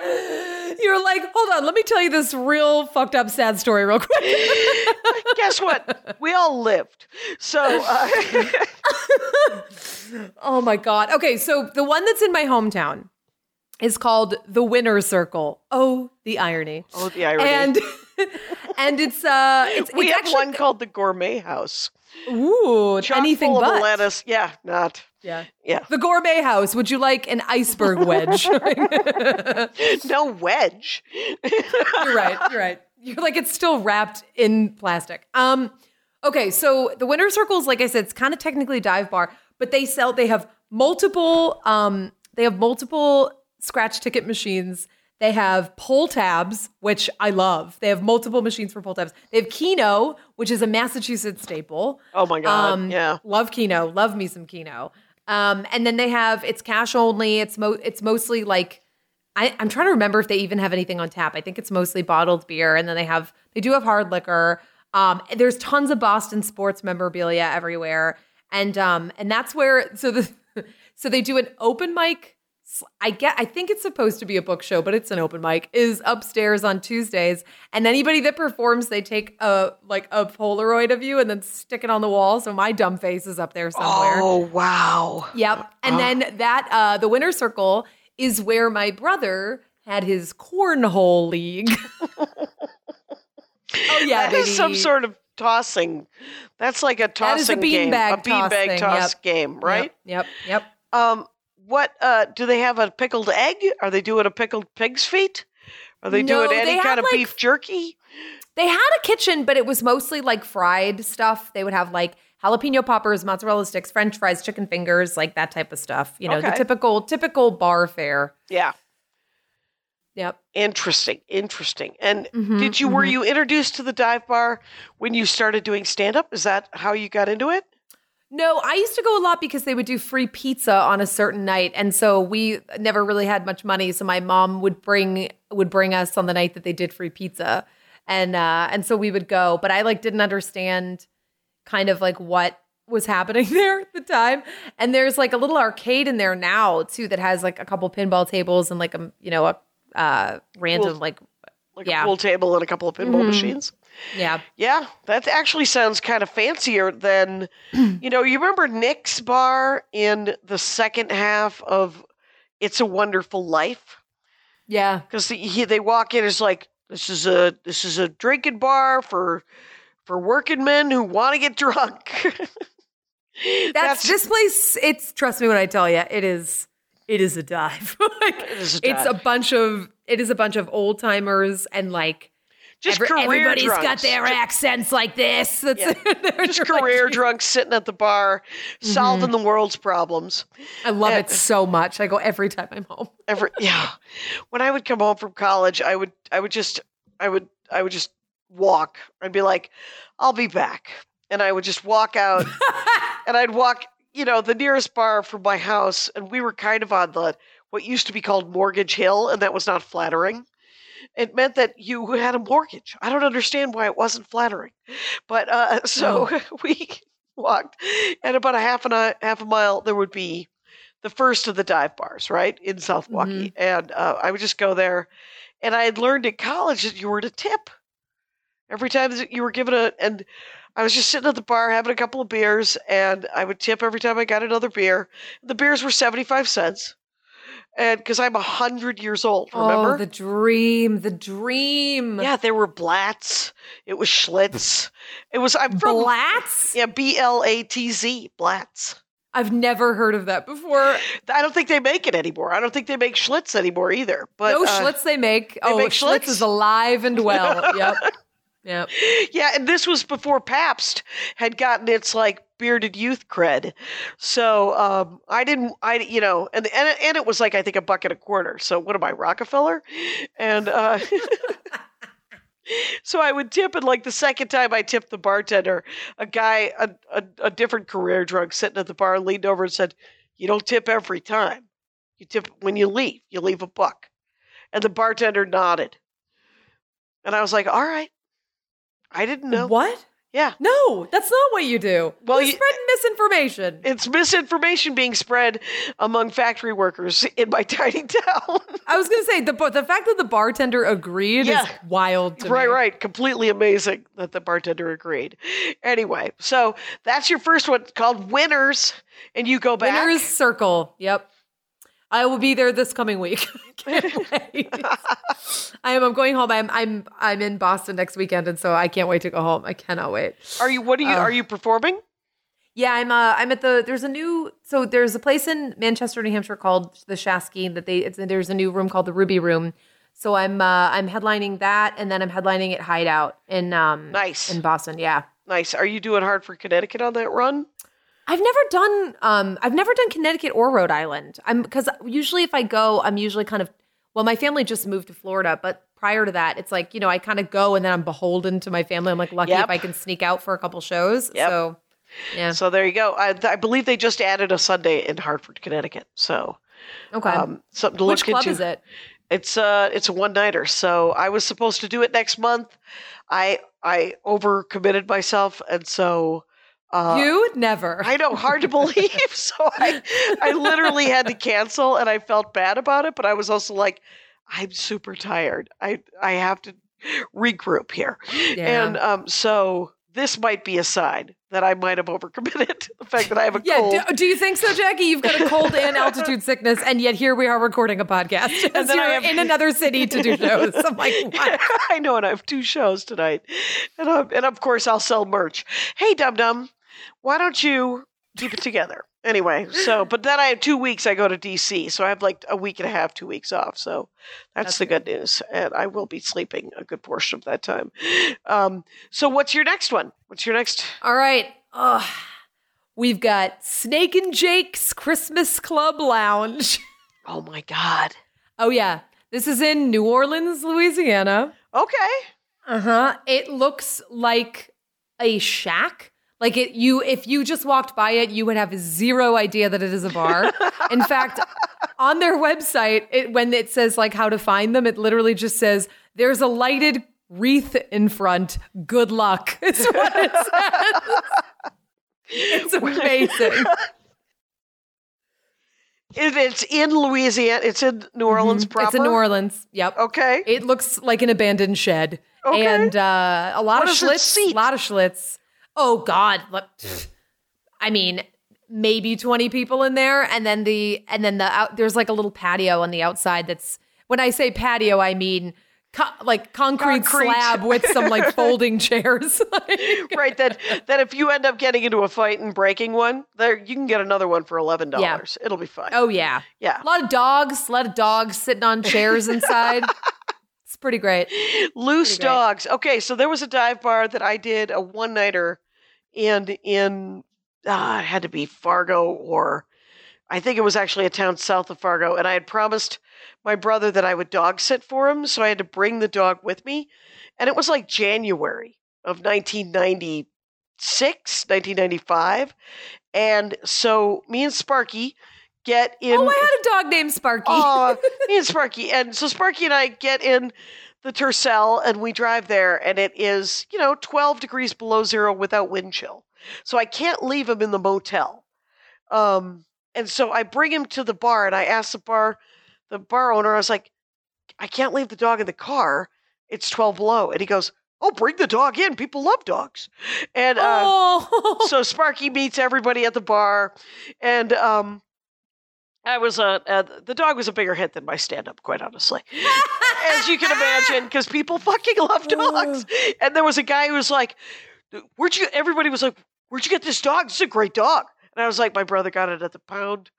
[SPEAKER 5] You're like, hold on, let me tell you this real fucked up sad story real quick.
[SPEAKER 4] Guess what? We all lived. So. Uh,
[SPEAKER 5] oh my god. Okay, so the one that's in my hometown is called the Winner Circle. Oh, the irony.
[SPEAKER 4] oh, the irony.
[SPEAKER 5] And and it's uh it's,
[SPEAKER 4] we
[SPEAKER 5] it's
[SPEAKER 4] have
[SPEAKER 5] actually
[SPEAKER 4] one called the Gourmet House.
[SPEAKER 5] ooh,
[SPEAKER 4] Chock
[SPEAKER 5] anything
[SPEAKER 4] full
[SPEAKER 5] but
[SPEAKER 4] of lettuce. Yeah, not.
[SPEAKER 5] Yeah.
[SPEAKER 4] Yeah.
[SPEAKER 5] The gourmet house. Would you like an iceberg wedge?
[SPEAKER 4] No wedge.
[SPEAKER 5] you're right. You're right. You're like it's still wrapped in plastic. Um, okay, so the Winner circles like I said, it's kind of technically a dive bar, but they sell. They have multiple. Um, they have multiple scratch ticket machines. They have pull tabs, which I love. They have multiple machines for pull tabs. They have Keno, which is a Massachusetts staple.
[SPEAKER 4] Oh my god.
[SPEAKER 5] Um,
[SPEAKER 4] yeah.
[SPEAKER 5] Love Keno. Love me some Keno. Um, and then they have it's cash only. It's mo it's mostly like I, I'm trying to remember if they even have anything on tap. I think it's mostly bottled beer, and then they have they do have hard liquor. Um, there's tons of Boston sports memorabilia everywhere, and um, and that's where so the so they do an open mic. I get I think it's supposed to be a book show, but it's an open mic. Is upstairs on Tuesdays, and anybody that performs, they take a like a Polaroid of you and then stick it on the wall. So my dumb face is up there somewhere.
[SPEAKER 4] Oh wow.
[SPEAKER 5] Yep. And then that uh the winner circle is where my brother had his cornhole league. oh yeah,
[SPEAKER 4] that is some sort of tossing. That's like a
[SPEAKER 5] That is a
[SPEAKER 4] tossing game.
[SPEAKER 5] beanbag
[SPEAKER 4] a beanbag
[SPEAKER 5] toss
[SPEAKER 4] toss
[SPEAKER 5] thing,
[SPEAKER 4] game, right?
[SPEAKER 5] Yep. Yep.
[SPEAKER 4] Um what uh do they have a pickled egg? Are they doing a pickled pig's feet? Are they
[SPEAKER 5] No,
[SPEAKER 4] doing any
[SPEAKER 5] have,
[SPEAKER 4] kind of
[SPEAKER 5] like-
[SPEAKER 4] beef jerky?
[SPEAKER 5] They had a kitchen, but it was mostly like fried stuff. They would have like jalapeno poppers, mozzarella sticks, french fries, chicken fingers, like that type of stuff. You know, the typical typical bar fare.
[SPEAKER 4] Yeah.
[SPEAKER 5] Yep.
[SPEAKER 4] Interesting. Interesting. And
[SPEAKER 5] Mhm,
[SPEAKER 4] did you were
[SPEAKER 5] mhm.
[SPEAKER 4] you introduced to the dive bar when you started doing stand up? Is that how you got into it?
[SPEAKER 5] No, I used to go a lot because they would do free pizza on a certain night, and so we never really had much money. So my mom would bring would bring us on the night that they did free pizza, and uh, and so we would go. But I like didn't understand kind of like what was happening there at the time. And there's like a little arcade in there now too that has like a couple pinball tables and like a you know a uh, random
[SPEAKER 4] Cool.
[SPEAKER 5] like
[SPEAKER 4] Like
[SPEAKER 5] Yeah.
[SPEAKER 4] a pool table and a couple of pinball
[SPEAKER 5] Mhm.
[SPEAKER 4] machines?
[SPEAKER 5] Yeah
[SPEAKER 4] Yeah, that actually sounds kind of fancier than, you know, you remember Nick's bar in the second half of It's a Wonderful Life?
[SPEAKER 5] yeah
[SPEAKER 4] Because he, they walk in, it's like, this is a this is a drinking bar for for working men who want to get drunk.
[SPEAKER 5] That's, this place. It's trust me when I tell you, it is. It is a dive. like,
[SPEAKER 4] It is a
[SPEAKER 5] It's a bunch of. It is a bunch of old timers and like
[SPEAKER 4] just
[SPEAKER 5] Every-
[SPEAKER 4] career
[SPEAKER 5] everybody's
[SPEAKER 4] drunks.
[SPEAKER 5] got their accents like this. That's
[SPEAKER 4] Yeah. just
[SPEAKER 5] like-
[SPEAKER 4] career drunks sitting at the bar,
[SPEAKER 5] Mm-hmm.
[SPEAKER 4] solving the world's problems.
[SPEAKER 5] I love
[SPEAKER 4] Uh,
[SPEAKER 5] it so much. I go every time I'm home.
[SPEAKER 4] Every yeah, when I would come home from college, I would I would just I would I would just walk. I'd be like, I'll be back, and I would just walk out, and I'd walk. You know, the nearest bar from my house, and we were kind of on the what used to be called Mortgage Hill, and that was not flattering. It meant that you had a mortgage. I don't understand why it wasn't flattering, but uh, so we walked, and about a half an a half a mile there would be the first of the dive bars, right in South Milwaukee, and uh, I would just go there. And I had learned at college that you were to tip every time that you were given a. And I was just sitting at the bar having a couple of beers, and I would tip every time I got another beer. The beers were seventy five cents, and because I'm a hundred years old, remember?
[SPEAKER 5] Oh, the dream, the dream.
[SPEAKER 4] yeah, there were Blatz. It was Schlitz. It was I'm from
[SPEAKER 5] Blatz?
[SPEAKER 4] yeah B L A T Z Blatz.
[SPEAKER 5] I've never heard of that before.
[SPEAKER 4] I don't think they make it anymore. I don't think they make Schlitz anymore either. But
[SPEAKER 5] no
[SPEAKER 4] uh,
[SPEAKER 5] Schlitz they make. oh,
[SPEAKER 4] make
[SPEAKER 5] Schlitz
[SPEAKER 4] Schlitz?
[SPEAKER 5] is alive and well. yep. Yep.
[SPEAKER 4] Yeah, and this was before Pabst had gotten its like bearded youth cred. So um, I didn't, I you know, and and it- and it was like I think a bucket a quarter. So what am I Rockefeller? And uh, so I would tip, and like the second time I tipped the bartender, a guy, a, a a different career drug sitting at the bar leaned over and said, "You don't tip every time. You tip when you leave. You leave a buck." And the bartender nodded, and I was like, "All right." I didn't know.
[SPEAKER 5] What?
[SPEAKER 4] Yeah.
[SPEAKER 5] No, that's not what you do.
[SPEAKER 4] Well, you-
[SPEAKER 5] spreading misinformation.
[SPEAKER 4] It's misinformation being spread among factory workers in my tiny town.
[SPEAKER 5] I was going to say the the fact that the bartender agreed
[SPEAKER 4] Yeah.
[SPEAKER 5] is wild to
[SPEAKER 4] right,
[SPEAKER 5] me.
[SPEAKER 4] right. Completely amazing that the bartender agreed. Anyway, so that's your first one called Winners, and you go back.
[SPEAKER 5] Winner's Circle. Yep. I will be there this coming week. I am. I'm going home. I'm. I'm. I'm in Boston next weekend, and so I can't wait to go home. I cannot wait.
[SPEAKER 4] Are you? What are you?
[SPEAKER 5] Uh,
[SPEAKER 4] are you performing?
[SPEAKER 5] Yeah, I'm. Uh, I'm at the. There's a new. So there's a place in Manchester, New Hampshire called the Shaskeen that they. It's, there's a new room called the Ruby Room. So I'm. Uh, I'm headlining that, and then I'm headlining at Hideout in. Um,
[SPEAKER 4] Nice.
[SPEAKER 5] in Boston. Yeah.
[SPEAKER 4] Nice. Are you doing Hartford, Connecticut on that run?
[SPEAKER 5] I've never done um I've never done Connecticut or Rhode Island. I'm because usually if I go, I'm usually kind of well, my family just moved to Florida, but prior to that, it's like, you know, I kind of go and then I'm beholden to my family. I'm like lucky
[SPEAKER 4] Yep.
[SPEAKER 5] if I can sneak out for a couple shows.
[SPEAKER 4] Yep.
[SPEAKER 5] So yeah.
[SPEAKER 4] So there you go. I, I believe they just added a Sunday in Hartford, Connecticut. So
[SPEAKER 5] Okay.
[SPEAKER 4] um, something to
[SPEAKER 5] Which
[SPEAKER 4] look
[SPEAKER 5] club
[SPEAKER 4] into.
[SPEAKER 5] is it?
[SPEAKER 4] It's uh it's a one nighter. So I was supposed to do it next month. I I overcommitted myself and so uh
[SPEAKER 5] you never.
[SPEAKER 4] I know, hard to believe. So I I literally had to cancel and I felt bad about it, but I was also like, I'm super tired. I I have to regroup here.
[SPEAKER 5] Yeah.
[SPEAKER 4] And um so this might be a sign that I might have overcommitted. The fact that I have a
[SPEAKER 5] yeah,
[SPEAKER 4] cold.
[SPEAKER 5] do, do you think so, Jackie? You've got a cold and altitude sickness, and yet here we are recording a podcast. And
[SPEAKER 4] then I
[SPEAKER 5] you're
[SPEAKER 4] have-
[SPEAKER 5] in another city to do shows. I'm like, what?
[SPEAKER 4] I know, and I have two shows tonight, and um, and of course I'll sell merch. Hey, Dum Dum, why don't you keep it together? Anyway, so but then I have two weeks. I go to DC, so I have like a week and a half, two weeks off. So that's,
[SPEAKER 5] That's
[SPEAKER 4] the good news, and I will be sleeping a good portion of that time. Um, so what's your next one? What's your next?
[SPEAKER 5] All right. Ugh. We've got Snake and Jake's Christmas Club Lounge.
[SPEAKER 4] Oh my God.
[SPEAKER 5] Oh, yeah. This is in New Orleans, Louisiana.
[SPEAKER 4] Okay.
[SPEAKER 5] Uh huh. It looks like a shack. Like it, you, if you just walked by it, you would have zero idea that it is a bar. In fact, on their website, it, when it says like how to find them, it literally just says there's a lighted wreath in front. Good luck. It's what it says. It's amazing.
[SPEAKER 4] If it's in Louisiana, it's in New Orleans proper.
[SPEAKER 5] Mm-hmm. It's in New Orleans. Yep.
[SPEAKER 4] Okay.
[SPEAKER 5] It looks like an abandoned shed.
[SPEAKER 4] Okay.
[SPEAKER 5] And uh, a lot
[SPEAKER 4] What
[SPEAKER 5] of
[SPEAKER 4] it
[SPEAKER 5] Schlitz. A lot of Schlitz. Oh, God. Look, I mean, maybe 20 people in there. And then the, and then the, out, there's like a little patio on the outside that's, when I say patio, I mean, co- like concrete,
[SPEAKER 4] Concrete.
[SPEAKER 5] slab with some like folding chairs.
[SPEAKER 4] right that that if you end up getting into a fight and breaking one there you can get another one for $11
[SPEAKER 5] Yeah.
[SPEAKER 4] it'll be fine
[SPEAKER 5] oh, yeah.
[SPEAKER 4] yeah
[SPEAKER 5] A lot of dogs, a lot of dogs sitting on chairs inside. it's pretty great.
[SPEAKER 4] Loose
[SPEAKER 5] Pretty great.
[SPEAKER 4] dogs. Okay, so there was a dive bar that I did a one nighter and in uh, it had to be Fargo or I think it was actually a town south of Fargo, and I had promised my brother that I would dog sit for him, so I had to bring the dog with me. And it was like January of 1996, 1995. And so me and Sparky get in
[SPEAKER 5] oh, I had a dog named Sparky.
[SPEAKER 4] Aw, me and Sparky. And so Sparky and I get in the Tercel and we drive there, and it is, you know, 12 degrees below zero without wind chill. So I can't leave him in the motel. Um, and so I bring him to the bar and I ask the bar, the bar owner, I was like, I can't leave the dog in the car. It's 12 below. And he goes, Oh, bring the dog in. People love dogs. And uh,
[SPEAKER 5] oh.
[SPEAKER 4] so Sparky meets everybody at the bar, and um, I was a uh, the dog was a bigger hit than my stand up, quite honestly, as you can imagine, because people fucking love dogs. And there was a guy who was like, "Where'd you?" Everybody was like, "Where'd you get this dog? This is a great dog." And I was like, "My brother got it at the pound.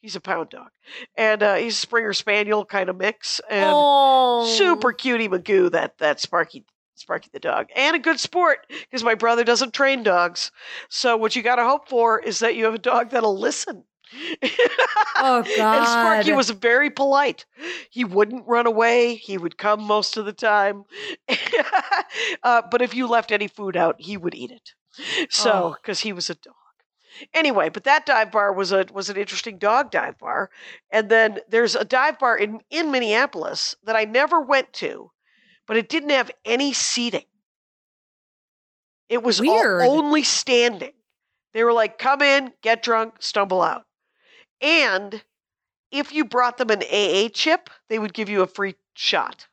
[SPEAKER 4] He's a pound dog, and uh, he's a Springer Spaniel kind of mix, and
[SPEAKER 5] oh.
[SPEAKER 4] super cutie Magoo that that Sparky Sparky the dog, and a good sport because my brother doesn't train dogs. So what you got to hope for is that you have a dog that'll listen.
[SPEAKER 5] Oh, God!
[SPEAKER 4] And Sparky was very polite. He wouldn't run away. He would come most of the time. uh, but if you left any food out, he would eat it. So
[SPEAKER 5] Oh.
[SPEAKER 4] because he was a dog. Anyway, but that dive bar was a was an interesting dog dive bar. And then there's a dive bar in in Minneapolis that I never went to, but it didn't have any seating. It was all- only standing. They were like, come in, get drunk, stumble out. And if you brought them an AA chip, they would give you a free shot.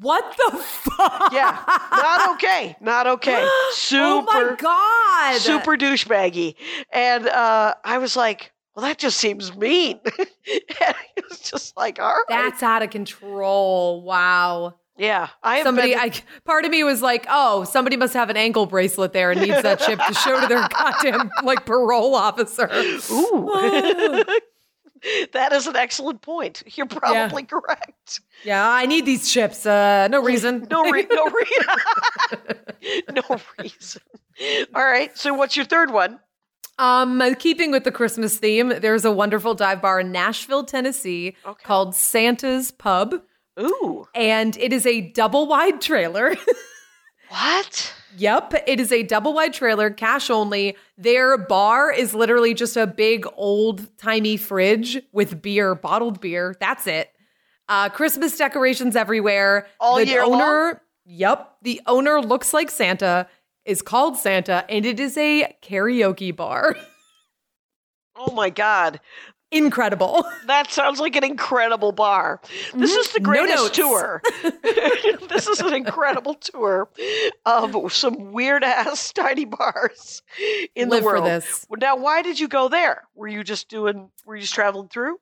[SPEAKER 5] What the fuck?
[SPEAKER 4] Yeah, not okay. Not okay. Super,
[SPEAKER 5] oh my god.
[SPEAKER 4] super douchebaggy. And uh, I was like, well, that just seems mean. and it was just like, all right.
[SPEAKER 5] That's out of control. Wow.
[SPEAKER 4] Yeah. I have
[SPEAKER 5] Somebody,
[SPEAKER 4] been-
[SPEAKER 5] I part of me was like, oh, somebody must have an ankle bracelet there and needs that chip to show to their goddamn like parole officer.
[SPEAKER 4] Ooh. that is an excellent point. You're probably correct.
[SPEAKER 5] Yeah, I need these chips. Uh, no reason.
[SPEAKER 4] No, re- no, re- no reason. All right. So, what's your third one?
[SPEAKER 5] Um, keeping with the Christmas theme, there's a wonderful dive bar in Nashville, Tennessee
[SPEAKER 4] Okay.
[SPEAKER 5] called Santa's Pub,
[SPEAKER 4] Ooh.
[SPEAKER 5] and it is a double wide trailer.
[SPEAKER 4] What?
[SPEAKER 5] Yep, it is a double wide trailer, cash only. Their bar is literally just a big old timey fridge with beer, bottled beer. That's it. Uh, Christmas decorations everywhere.
[SPEAKER 4] All
[SPEAKER 5] the
[SPEAKER 4] year
[SPEAKER 5] owner, Yep, the owner looks like Santa, is called Santa, and it is a karaoke bar.
[SPEAKER 4] Oh my God.
[SPEAKER 5] Incredible.
[SPEAKER 4] That sounds like an incredible bar. This is the mm-hmm.
[SPEAKER 5] No
[SPEAKER 4] greatest
[SPEAKER 5] notes.
[SPEAKER 4] tour. this is an incredible tour of some weird ass tiny bars in
[SPEAKER 5] Live
[SPEAKER 4] the world. Now, why did you go there? Were you just doing? Were you just traveling through?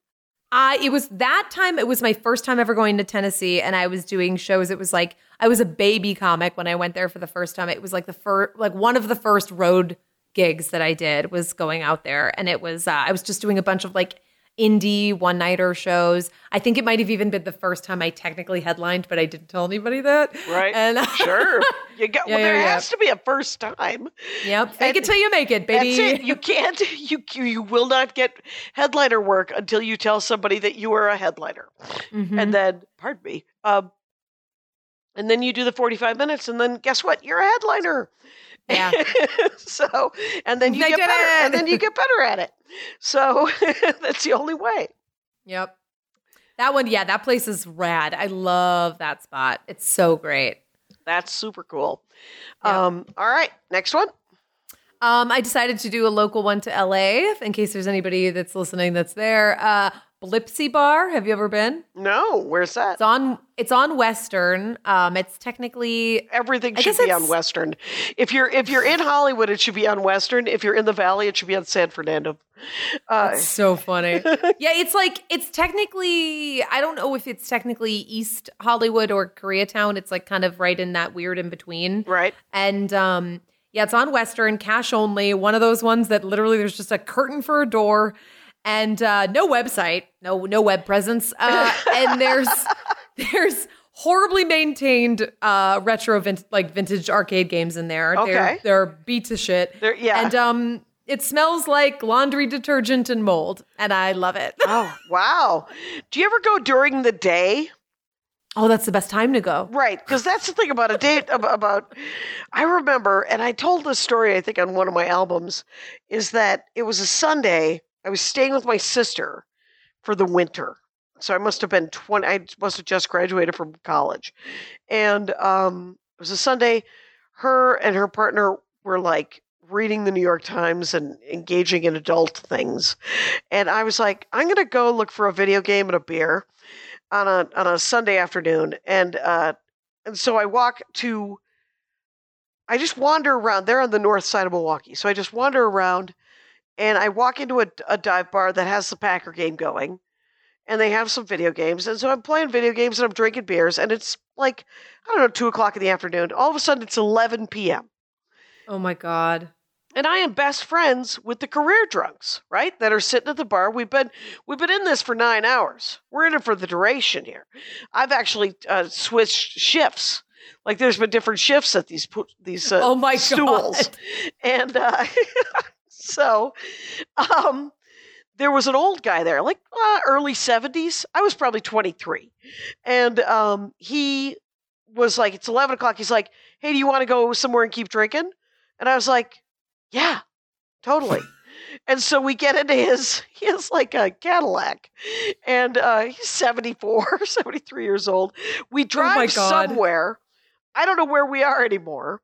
[SPEAKER 5] I it was that time it was my first time ever going to Tennessee and I was doing shows it was like I was a baby comic when I went there for the first time it was like the first like one of the first road gigs that I did was going out there and it was uh, I was just doing a bunch of like indie one nighter shows I think it might have even been the first time I technically headlined but I didn't tell anybody that
[SPEAKER 4] Right.
[SPEAKER 5] and
[SPEAKER 4] Sure. You got.
[SPEAKER 5] Yeah,
[SPEAKER 4] well, there
[SPEAKER 5] yeah, yeah.
[SPEAKER 4] has to be a first time.
[SPEAKER 5] yep fake
[SPEAKER 4] And
[SPEAKER 5] it till you make it baby
[SPEAKER 4] That's it. You can't. You you will not get headliner work until you tell somebody that you are a headliner,
[SPEAKER 5] Mhm.
[SPEAKER 4] and then pardon me. Um, and then you do the forty-five minutes, and then guess what? You're a headliner.
[SPEAKER 5] Yeah.
[SPEAKER 4] so, and then you
[SPEAKER 5] I
[SPEAKER 4] get better, and then you get better at it. So that's the only way.
[SPEAKER 5] Yep. That one, yeah, that place is rad. I love that spot. It's so great.
[SPEAKER 4] That's super cool.
[SPEAKER 5] Yeah.
[SPEAKER 4] Um, all right, next one.
[SPEAKER 5] Um, I decided to do a local one to LA in case there's anybody that's listening that's there. Uh, Blipsy Bar. Have you ever been?
[SPEAKER 4] No, where's that?
[SPEAKER 5] It's on. It's on Western. Um, it's technically
[SPEAKER 4] Everything
[SPEAKER 5] I
[SPEAKER 4] should be on Western. If you're if you're in Hollywood, it should be on Western. If you're in the Valley, it should be on San Fernando. Uh,
[SPEAKER 5] so funny. yeah, it's like it's technically. I don't know if it's technically East Hollywood or Koreatown. It's like kind of right in that weird in between.
[SPEAKER 4] right?
[SPEAKER 5] And um, yeah, it's on Western, cash only. One of those ones that literally there's just a curtain for a door and uh, no website, no no web presence. Uh, and there's There's horribly maintained uh retro vin- like vintage arcade games in there.
[SPEAKER 4] Okay.
[SPEAKER 5] They're, they're beat to shit.
[SPEAKER 4] They're- yeah.
[SPEAKER 5] And um it smells like laundry detergent and mold, and I love it.
[SPEAKER 4] Oh, wow. Do you ever go during the day?
[SPEAKER 5] Oh, that's the best time to go.
[SPEAKER 4] Right, because that's the thing about a date about. I remember, and I told this story I think on one of my albums, is that it was a Sunday. I was staying with my sister for the winter, so I must have been twenty. I must have just graduated from college, and um, it was a Sunday. Her and her partner were like reading the New York Times and engaging in adult things, and I was like, I'm gonna go look for a video game and a beer on a on a Sunday afternoon, and uh, and so I walk to. I just wander around. They're on the north side of Milwaukee, so I just wander around, and I walk into a, a dive bar that has the Packer game going, and they have some video games, and so I'm playing video games and I'm drinking beers, and it's like I don't know two o'clock in the afternoon. All of a sudden, it's eleven p.m.
[SPEAKER 5] Oh my god.
[SPEAKER 4] and I am best friends with the career drunks, right? That are sitting at the bar. We've been we've been in this for nine hours. We're in it for the duration here. I've actually uh, switched shifts. Like there's been different shifts at these these uh,
[SPEAKER 5] Oh my
[SPEAKER 4] stools,
[SPEAKER 5] god.
[SPEAKER 4] and uh, so um, there was an old guy there, like uh, early seventies. I was probably twenty three, and um, he was like, "It's eleven o'clock." He's like, "Hey, do you want to go somewhere and keep drinking?" And I was like, "Yeah, totally." and so we get into his. He has like a Cadillac, and uh, he's 74, 73 years old. We drive
[SPEAKER 5] my God.
[SPEAKER 4] somewhere. I don't know where we are anymore,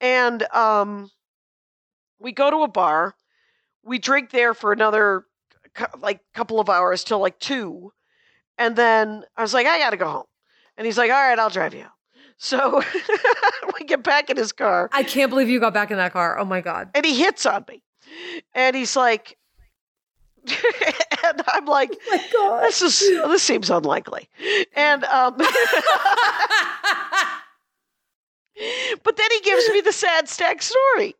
[SPEAKER 4] and um, we go to a bar. We drink there for another like couple of hours till like two, and then I was like, I gotta go home, and he's like, All right, I'll drive you. So we get back in his car,
[SPEAKER 5] I can't believe you got back in that car. Oh my god.
[SPEAKER 4] and he hits on me, and he's like, and I'm like,
[SPEAKER 5] Oh my god.
[SPEAKER 4] this is this seems unlikely, and um. But then he gives me the sad stack story.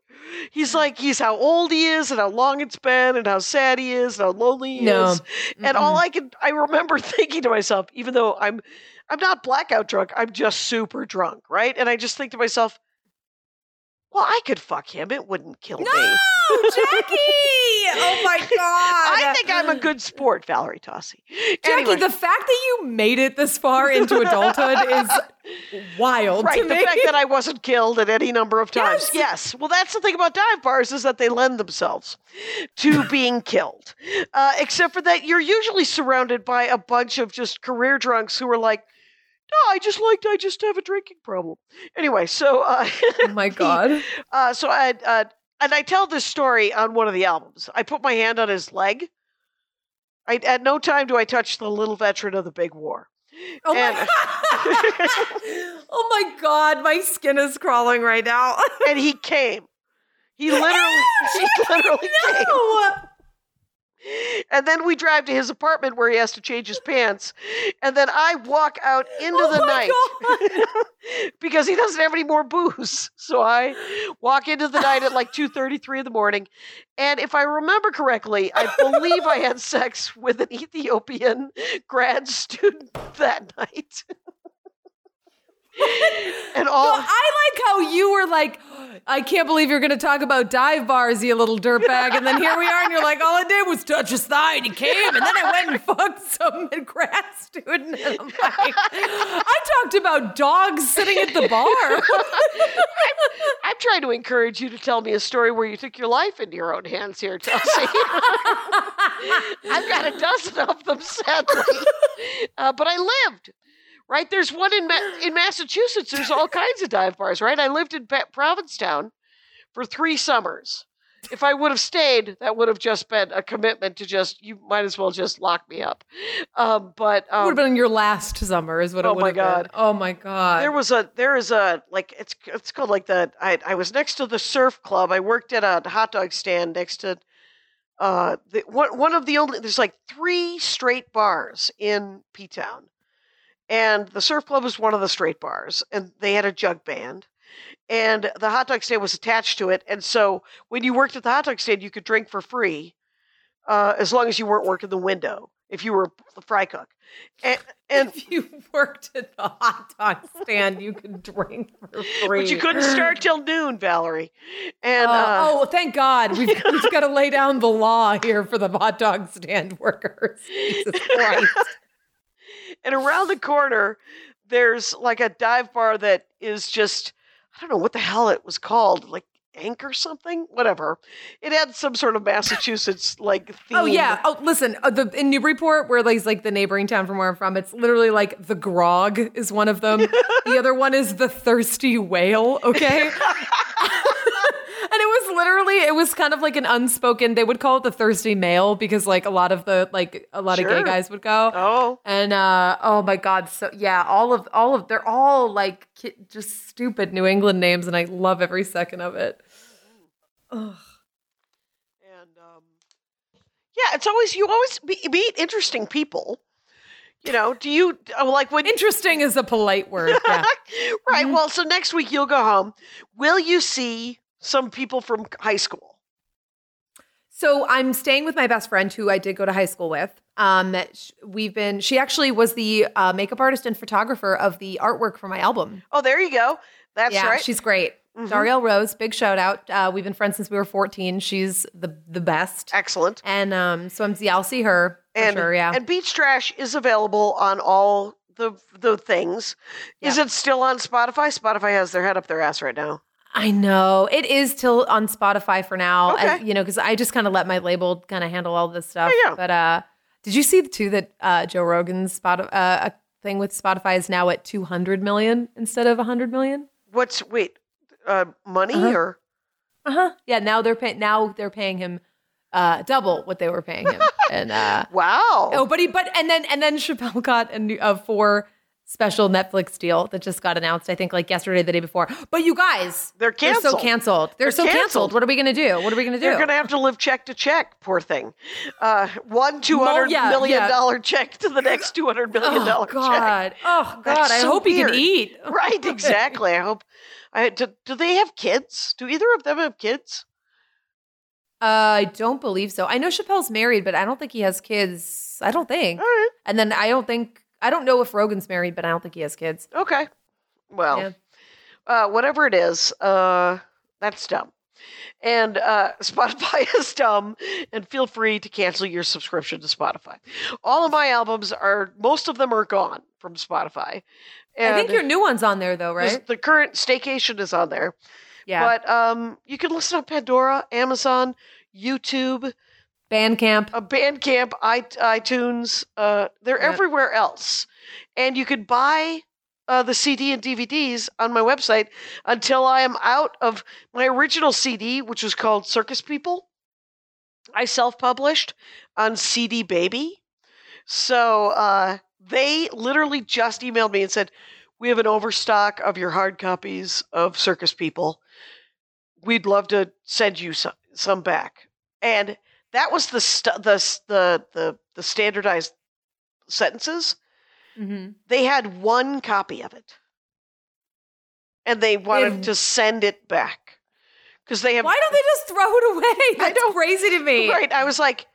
[SPEAKER 4] He's like, he's how old he is and how long it's been and how sad he is and how lonely he
[SPEAKER 5] No.
[SPEAKER 4] is. And all I can I remember thinking to myself, even though I'm I'm not blackout drunk, I'm just super drunk, right? And I just think to myself, well, I could fuck him. It wouldn't kill me.
[SPEAKER 5] No, Jackie! Oh my god!
[SPEAKER 4] I think I'm a good sport, Valerie Tosi.
[SPEAKER 5] Jackie,
[SPEAKER 4] Anyway,
[SPEAKER 5] the fact that you made it this far into adulthood is wild
[SPEAKER 4] right, the
[SPEAKER 5] me.
[SPEAKER 4] fact that I wasn't killed at any number of times.
[SPEAKER 5] Yes.
[SPEAKER 4] Yes. Well, that's the thing about dive bars is that they lend themselves to being killed. Uh, except for that, you're usually surrounded by a bunch of just career drunks who are like, "No, I just liked. I just have a drinking problem." Anyway, so uh,
[SPEAKER 5] oh my god.
[SPEAKER 4] uh, so I uh, and I tell this story on one of the albums. I put my hand on his leg. I, at no time do I touch the little veteran of the big war.
[SPEAKER 5] Oh
[SPEAKER 4] And-
[SPEAKER 5] my, oh my god, my skin is crawling right now.
[SPEAKER 4] and he came. He literally, he literally came. And then we drive to his apartment where he has to change his pants. And then I walk out into
[SPEAKER 5] Oh
[SPEAKER 4] the night because he doesn't have any more booze. So I walk into the night at like 2:33 in the morning. And if I remember correctly, I believe I had sex with an Ethiopian grad student that night. and all
[SPEAKER 5] I like how you were like, I can't believe you're going to talk about dive bars, you little dirtbag. And then here we are, and you're like, all I did was touch his thigh, and he came, and then I went and fucked some grad student. And I'm like, I talked about dogs sitting at the bar.
[SPEAKER 4] I'm trying to encourage you to tell me a story where you took your life into your own hands here, Chelsea. I've got a dozen of them, sadly. Uh, but I lived, right? There's one in, Ma- in Massachusetts. There's all kinds of dive bars, right? I lived in pa- Provincetown for three summers. If I would have stayed, that would have just been a commitment to just, you might as well just lock me up. Um, but um,
[SPEAKER 5] would have been your last summer, is what
[SPEAKER 4] Oh
[SPEAKER 5] it would
[SPEAKER 4] my
[SPEAKER 5] have been.
[SPEAKER 4] God.
[SPEAKER 5] Oh my god.
[SPEAKER 4] there was a there is a like it's it's called like the I I was next to the surf club. I worked at a hot dog stand next to uh the one one of the only there's like three straight bars in P Town. And the surf club was one of the straight bars and they had a jug band. And the hot dog stand was attached to it. And so when you worked at the hot dog stand, you could drink for free uh, as long as you weren't working the window. if you were a fry cook. And, and
[SPEAKER 5] if you worked at the hot dog stand, you could drink for free.
[SPEAKER 4] but you couldn't start till noon, Valerie. And
[SPEAKER 5] Uh,
[SPEAKER 4] uh,
[SPEAKER 5] oh, thank God. We've, we've got to lay down the law here for the hot dog stand workers. Jesus Christ.
[SPEAKER 4] And around the corner, there's like a dive bar that is just I don't know what the hell it was called, like Anchor something, whatever. It had some sort of Massachusetts like theme.
[SPEAKER 5] Oh yeah. Oh, listen. Uh, the in Newburyport, where like like the neighboring town from where I'm from, it's literally like the Grog is one of them. the other one is the Thirsty Whale. Okay. and it was literally it was kind of like an unspoken. They would call it the Thirsty Male because like a lot of the like a lot of gay guys would go.
[SPEAKER 4] Oh,
[SPEAKER 5] And uh oh my god, so yeah, all of all of they're all like just stupid New England names, and I love every second of it. Ugh.
[SPEAKER 4] and um, yeah, it's always you always be- meet interesting people. You know, do you uh, like when
[SPEAKER 5] Interesting is a polite word. Yeah.
[SPEAKER 4] right?
[SPEAKER 5] Mhm.
[SPEAKER 4] Well, so next week you'll go home. Will you see some people from high school?
[SPEAKER 5] So I'm staying with my best friend who I did go to high school with. Um, we've been. She actually was the uh, makeup artist and photographer of the artwork for my album.
[SPEAKER 4] Oh, there you go. That's
[SPEAKER 5] yeah,
[SPEAKER 4] right.
[SPEAKER 5] she's great.
[SPEAKER 4] Mhm.
[SPEAKER 5] Darielle Rose, big shout out. Uh, we've been friends since we were 14. She's the the best.
[SPEAKER 4] excellent.
[SPEAKER 5] And um, so I'm yeah, I'll see her for
[SPEAKER 4] and
[SPEAKER 5] sure. Yeah.
[SPEAKER 4] and Beach Trash is available on all the the things. Is it still on Spotify? Spotify has their head up their ass right now.
[SPEAKER 5] I know it is till on Spotify for now.
[SPEAKER 4] Okay.
[SPEAKER 5] And, you know, because I just kind of let my label kind of handle all this stuff.
[SPEAKER 4] Yeah, yeah.
[SPEAKER 5] But uh, did you see too that uh, Joe Rogan's spot uh, a thing with Spotify is now at 200 million instead of 100 million?
[SPEAKER 4] What's wait, uh, money
[SPEAKER 5] Uh-huh.
[SPEAKER 4] or
[SPEAKER 5] Uh huh. Yeah. Now they're paying. Now they're paying him uh, double what they were paying him. and uh,
[SPEAKER 4] wow?
[SPEAKER 5] oh, but he but and then and then Chappelle got a new a four special Netflix deal that just got announced. I think like yesterday, the day before. But you guys,
[SPEAKER 4] They're canceled.
[SPEAKER 5] They're so
[SPEAKER 4] canceled.
[SPEAKER 5] They're,
[SPEAKER 4] They're
[SPEAKER 5] so
[SPEAKER 4] canceled.
[SPEAKER 5] canceled. What are we gonna do? What are we gonna do?
[SPEAKER 4] They're going to have to live check to check. Poor thing. Uh, one two hundred
[SPEAKER 5] yeah,
[SPEAKER 4] million
[SPEAKER 5] yeah.
[SPEAKER 4] dollar check to the next two hundred million
[SPEAKER 5] oh
[SPEAKER 4] dollar check.
[SPEAKER 5] God! Oh God!
[SPEAKER 4] That's
[SPEAKER 5] I
[SPEAKER 4] so
[SPEAKER 5] hope he can eat.
[SPEAKER 4] Right, exactly. I hope. I do, do they have kids? Do either of them have kids?
[SPEAKER 5] Uh, I don't believe so. I know Chappelle's married, but I don't think he has kids. I don't think.
[SPEAKER 4] All right.
[SPEAKER 5] And then I don't think I don't know if Rogan's married, but I don't think he has kids.
[SPEAKER 4] Okay. Well,
[SPEAKER 5] Yeah.
[SPEAKER 4] uh, whatever it is, uh, that's dumb. And uh, Spotify is dumb, and feel free to cancel your subscription to Spotify. All of my albums are, most of them are gone from Spotify. And
[SPEAKER 5] I think your new one's on there though, right?
[SPEAKER 4] The current Stay-Kashian is on there.
[SPEAKER 5] Yeah.
[SPEAKER 4] But um, you can listen on Pandora, Amazon, YouTube,
[SPEAKER 5] Bandcamp.
[SPEAKER 4] uh, Bandcamp, iTunes. Uh, they're everywhere else, and you could buy uh, the CD and DVDs on my website until I am out of my original CD, which was called Circus People. I self-published on CD Baby, so uh, they literally just emailed me and said, "We have an overstock of your hard copies of Circus People. We'd love to send you some, some back." And that was the st- the the the the standardized sentences.
[SPEAKER 5] Mm-hmm.
[SPEAKER 4] They had one copy of it, and they wanted to send it back because they have
[SPEAKER 5] Why don't they just throw it away? That's
[SPEAKER 4] know.
[SPEAKER 5] crazy to me.
[SPEAKER 4] right. I was like,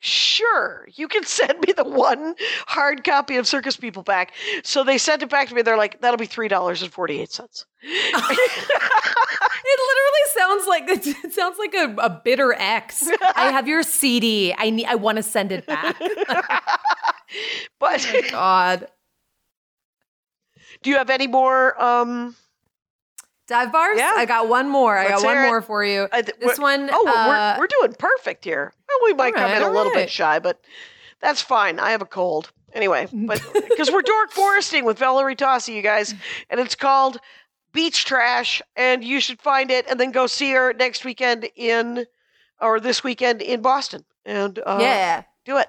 [SPEAKER 4] sure, you can send me the one hard copy of Circus People back. So they sent it back to me. They're like, that'll be three dollars and forty eight cents.
[SPEAKER 5] It literally sounds like it sounds like a, a bitter ex. I have your CD. I need. I want to send it back.
[SPEAKER 4] but
[SPEAKER 5] God.
[SPEAKER 4] do you have any more? Um,
[SPEAKER 5] Dive bars.
[SPEAKER 4] Yeah.
[SPEAKER 5] I got one more. I
[SPEAKER 4] Let's
[SPEAKER 5] got one
[SPEAKER 4] it.
[SPEAKER 5] more for you.
[SPEAKER 4] I th-
[SPEAKER 5] This one.
[SPEAKER 4] Oh,
[SPEAKER 5] uh,
[SPEAKER 4] we're we're doing perfect here. Well, we might come
[SPEAKER 5] right,
[SPEAKER 4] in a little
[SPEAKER 5] right.
[SPEAKER 4] bit shy, but that's fine. I have a cold anyway. But because we're dork foresting with Valerie Tosi, you guys, and it's called Beach Trash, and you should find it and then go see her next weekend in or this weekend in Boston, and uh,
[SPEAKER 5] yeah.
[SPEAKER 4] do it.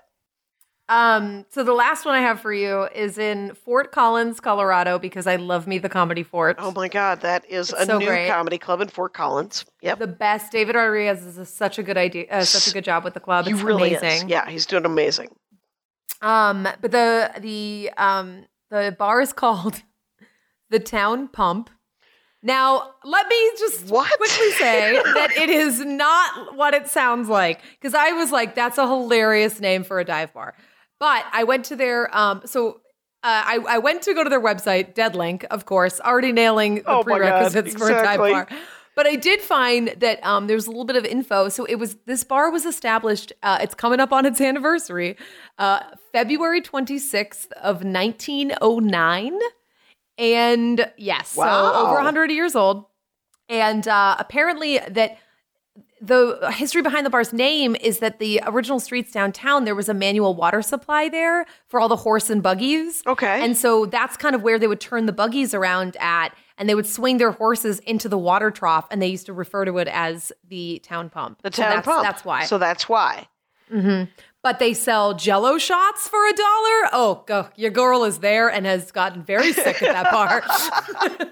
[SPEAKER 5] Um, so the last one I have for you is in Fort Collins, Colorado, because I love me the comedy fort.
[SPEAKER 4] Oh my God, that is
[SPEAKER 5] It's
[SPEAKER 4] a
[SPEAKER 5] so
[SPEAKER 4] new
[SPEAKER 5] great.
[SPEAKER 4] comedy club in Fort Collins. Yep,
[SPEAKER 5] The best. David Rodriguez is a, such a good idea, uh, such a good job with the club.
[SPEAKER 4] he
[SPEAKER 5] It's
[SPEAKER 4] really
[SPEAKER 5] amazing.
[SPEAKER 4] is. Yeah, he's doing amazing.
[SPEAKER 5] Um, but the the um the bar is called the Town Pump. Now, let me just
[SPEAKER 4] What?
[SPEAKER 5] quickly say that it is not what it sounds like because I was like, that's a hilarious name for a dive bar. But I went to their um so uh, I, I went to go to their website, Deadlink, of course, already nailing the
[SPEAKER 4] Oh my God,
[SPEAKER 5] prerequisites for a dive bar. But I did find that um, there's a little bit of info. So it was this bar was established. Uh, it's coming up on its anniversary, uh, February 26th of 1909, and yes,
[SPEAKER 4] Wow.
[SPEAKER 5] so over 100 years old. And uh, apparently that the history behind the bar's name is that the original streets downtown there was a manual water supply there for all the horse and buggies.
[SPEAKER 4] Okay.
[SPEAKER 5] And so that's kind of where they would turn the buggies around at and they would swing their horses into the water trough and they used to refer to it as the town pump.
[SPEAKER 4] The
[SPEAKER 5] So
[SPEAKER 4] town
[SPEAKER 5] that's,
[SPEAKER 4] pump.
[SPEAKER 5] That's why.
[SPEAKER 4] So that's why.
[SPEAKER 5] But they sell jello shots for a dollar. Oh, go, your girl is there and has gotten very sick at that bar.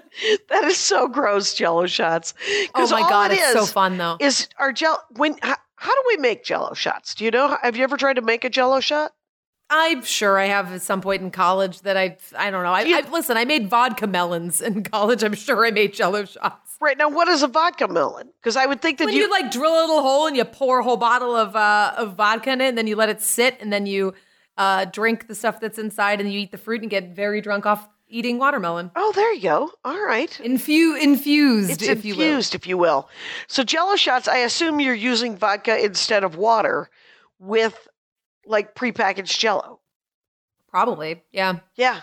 [SPEAKER 4] That is so gross, Jello shots.
[SPEAKER 5] Oh my god,
[SPEAKER 4] it
[SPEAKER 5] it's so fun though.
[SPEAKER 4] Is our Jello when? How, how do we make Jello shots? Do you know? Have you ever tried to make a Jello shot?
[SPEAKER 5] I'm sure I have at some point in college that I I don't know. I,
[SPEAKER 4] You-
[SPEAKER 5] I listen. I made vodka melons in college. I'm sure I made Jello shots.
[SPEAKER 4] Right now, what is a vodka melon? Because I would think that
[SPEAKER 5] When
[SPEAKER 4] you,
[SPEAKER 5] you, like drill a little hole and you pour a whole bottle of uh, of vodka in it, and then you let it sit, and then you uh, drink the stuff that's inside, and you eat the fruit and get very drunk off eating watermelon.
[SPEAKER 4] Oh, there you go. All right.
[SPEAKER 5] Infu- infused,
[SPEAKER 4] It's
[SPEAKER 5] if you
[SPEAKER 4] infused, if you will. So Jello shots. I assume you're using vodka instead of water with like prepackaged Jello.
[SPEAKER 5] Probably, yeah.
[SPEAKER 4] Yeah,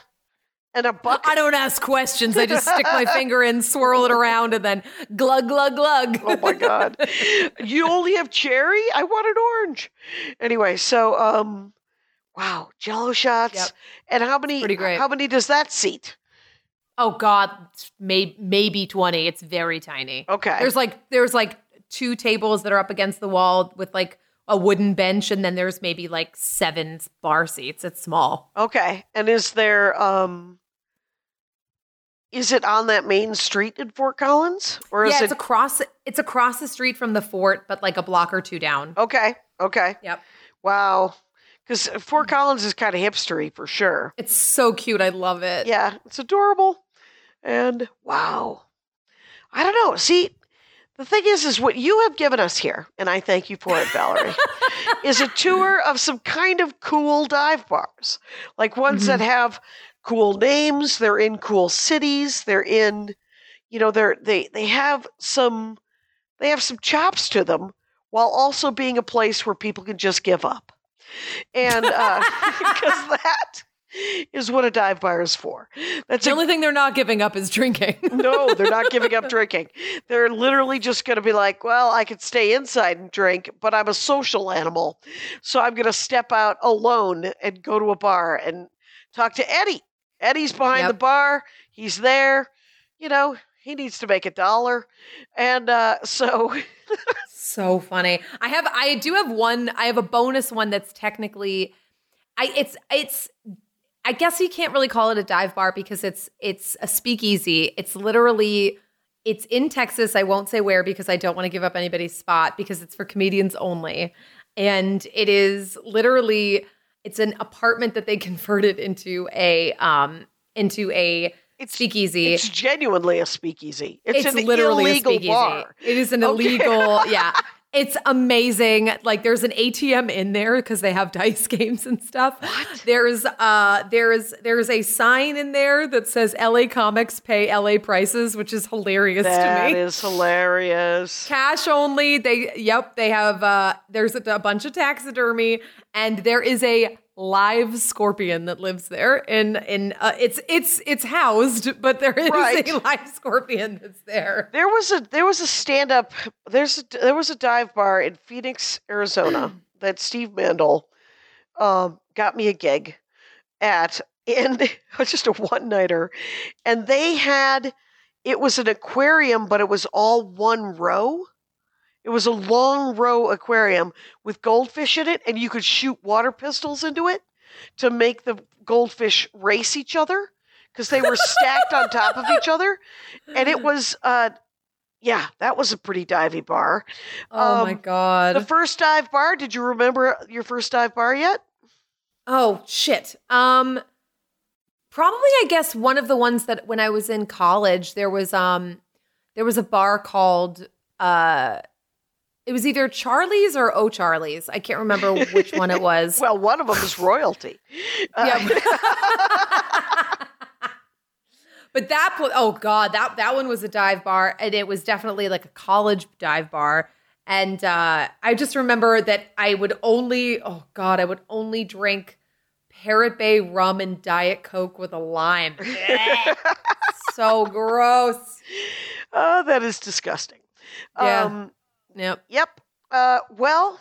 [SPEAKER 4] and a bucket.
[SPEAKER 5] I don't ask questions. I just stick my finger in, swirl it around, and then glug, glug, glug.
[SPEAKER 4] Oh my god. you only have cherry? I want an orange. Anyway, so um wow, jello shots.
[SPEAKER 5] Yep.
[SPEAKER 4] And how many
[SPEAKER 5] pretty great.
[SPEAKER 4] how many does that seat?
[SPEAKER 5] Oh God, may, maybe twenty. It's very tiny.
[SPEAKER 4] Okay.
[SPEAKER 5] There's like there's like two tables that are up against the wall with like a wooden bench, and then there's maybe like seven bar seats. It's small.
[SPEAKER 4] Okay. And is there um is it on that main street in Fort Collins? Or is
[SPEAKER 5] yeah,
[SPEAKER 4] it
[SPEAKER 5] it's across it's across the street from the fort, but like a block or two down.
[SPEAKER 4] Okay. Okay.
[SPEAKER 5] Yep.
[SPEAKER 4] Wow. Because Fort mm. Collins is kind of hipstery for sure.
[SPEAKER 5] It's so cute. I love it.
[SPEAKER 4] Yeah, it's adorable. And wow. I don't know. See, the thing is, is what you have given us here, and I thank you for it, Valerie, is a tour of some kind of cool dive bars. Like ones that mm-hmm. have cool names, they're in cool cities, they're in, you know, they're they they have some they have some chops to them while also being a place where people can just give up. And uh because that is what a dive bar is for. That's
[SPEAKER 5] The
[SPEAKER 4] a
[SPEAKER 5] only thing they're not giving up is drinking.
[SPEAKER 4] no, they're not giving up drinking. They're literally just going to be like, well, I could stay inside and drink, but I'm a social animal. So I'm going to step out alone and go to a bar and talk to Eddie. Eddie's behind
[SPEAKER 5] Yep.
[SPEAKER 4] the bar. He's there. You know, he needs to make a dollar. And uh, so,
[SPEAKER 5] so funny. I have I do have one I have a bonus one that's technically I it's it's I guess you can't really call it a dive bar because it's it's a speakeasy. It's literally it's in Texas. I won't say where because I don't want to give up anybody's spot because it's for comedians only. And it is literally it's an apartment that they converted into a um into a
[SPEAKER 4] It's-
[SPEAKER 5] speakeasy.
[SPEAKER 4] it's genuinely a speakeasy. It's,
[SPEAKER 5] It's,
[SPEAKER 4] an
[SPEAKER 5] literally
[SPEAKER 4] illegal
[SPEAKER 5] a speakeasy.
[SPEAKER 4] bar.
[SPEAKER 5] It is an
[SPEAKER 4] Okay.
[SPEAKER 5] illegal, yeah. It's amazing. Like there's an ATM in there because they have dice games and stuff. There's uh there's there's a sign in there that says LA Comics pay LA prices, which is hilarious
[SPEAKER 4] That
[SPEAKER 5] to me.
[SPEAKER 4] is hilarious.
[SPEAKER 5] Cash only. They yep, they have uh there's a, a bunch of taxidermy and there is a live scorpion that lives there in in uh, it's it's it's housed but there is
[SPEAKER 4] Right.
[SPEAKER 5] a live scorpion that's there.
[SPEAKER 4] There was a there was a stand up there's a, there was a dive bar in Phoenix, Arizona that Steve Mandel um, got me a gig at and it was just a one nighter and they had it was an aquarium but it was all one row. It was a long row aquarium with goldfish in it and you could shoot water pistols into it to make the goldfish race each other because they were stacked on top of each other and it was uh yeah that was a pretty divey bar
[SPEAKER 5] Oh my
[SPEAKER 4] Um,
[SPEAKER 5] god.
[SPEAKER 4] the first dive bar did you remember your first dive bar yet
[SPEAKER 5] oh shit. Um probably I guess one of the ones that when I was in college there was um there was a bar called uh it was either Charlie's or O'Charlie's. I can't remember which one it was.
[SPEAKER 4] Well, one of them is royalty.
[SPEAKER 5] Yeah. but that oh god, that that one was a dive bar and it was definitely like a college dive bar. And uh, I just remember that I would only oh god, I would only drink Parrot Bay rum and Diet Coke with a lime. So gross.
[SPEAKER 4] oh, that is disgusting.
[SPEAKER 5] Yeah.
[SPEAKER 4] Um,
[SPEAKER 5] Yep.
[SPEAKER 4] Yep. Uh, well,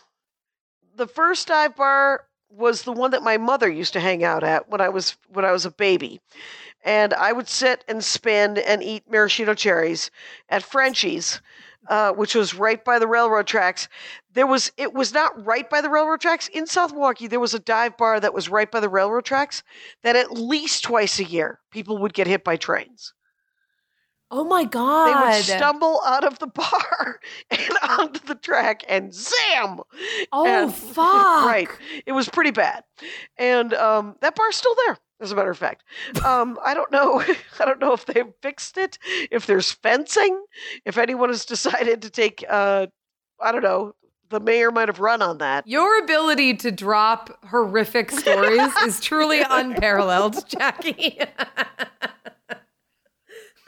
[SPEAKER 4] the first dive bar was the one that my mother used to hang out at when I was when I was a baby, and I would sit and spin and eat maraschino cherries at Frenchie's, uh, which was right by the railroad tracks. There was it was not right by the railroad tracks in South Milwaukee. There was a dive bar that was right by the railroad tracks that at least twice a year people would get hit by trains.
[SPEAKER 5] Oh my god!
[SPEAKER 4] They would stumble out of the bar and onto the track and zam.
[SPEAKER 5] oh
[SPEAKER 4] and-
[SPEAKER 5] fuck.
[SPEAKER 4] Right. It was pretty bad. And um, that bar's still there, as a matter of fact. Um, I don't know. I don't know if they've fixed it, if there's fencing, if anyone has decided to take, uh, I don't know, the mayor might have run on that.
[SPEAKER 5] Your ability to drop horrific stories is truly unparalleled, Jackie.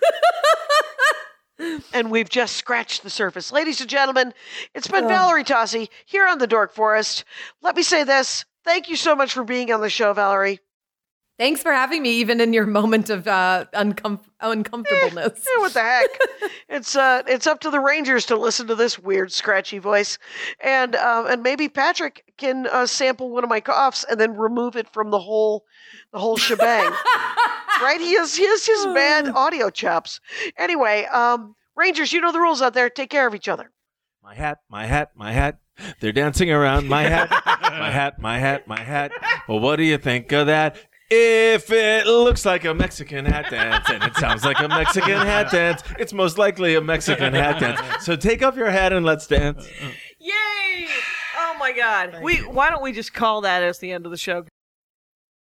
[SPEAKER 4] And we've just scratched the surface. Ladies and gentlemen, it's been Valerie Tosi here on the Dork Forest. Let me say this. Thank you so much for being on the show, Valerie.
[SPEAKER 5] Thanks for having me, even in your moment of uh, uncom- uncomfortableness.
[SPEAKER 4] Eh, what the heck? it's uh, it's up to the Rangers to listen to this weird, scratchy voice, and um, and maybe Patrick can uh, sample one of my coughs and then remove it from the whole, the whole shebang. right? He has he has his bad audio chops. Anyway, um, Rangers, you know the rules out there. Take care of each other.
[SPEAKER 6] My hat, my hat, my hat. They're dancing around my hat, my hat, my hat, my hat. Well, what do you think of that? If it looks like a Mexican hat dance and it sounds like a Mexican hat dance, it's most likely a Mexican hat dance. So take off your hat and let's dance.
[SPEAKER 3] Yay! Oh my God. we why don't we just call that as the end of the show?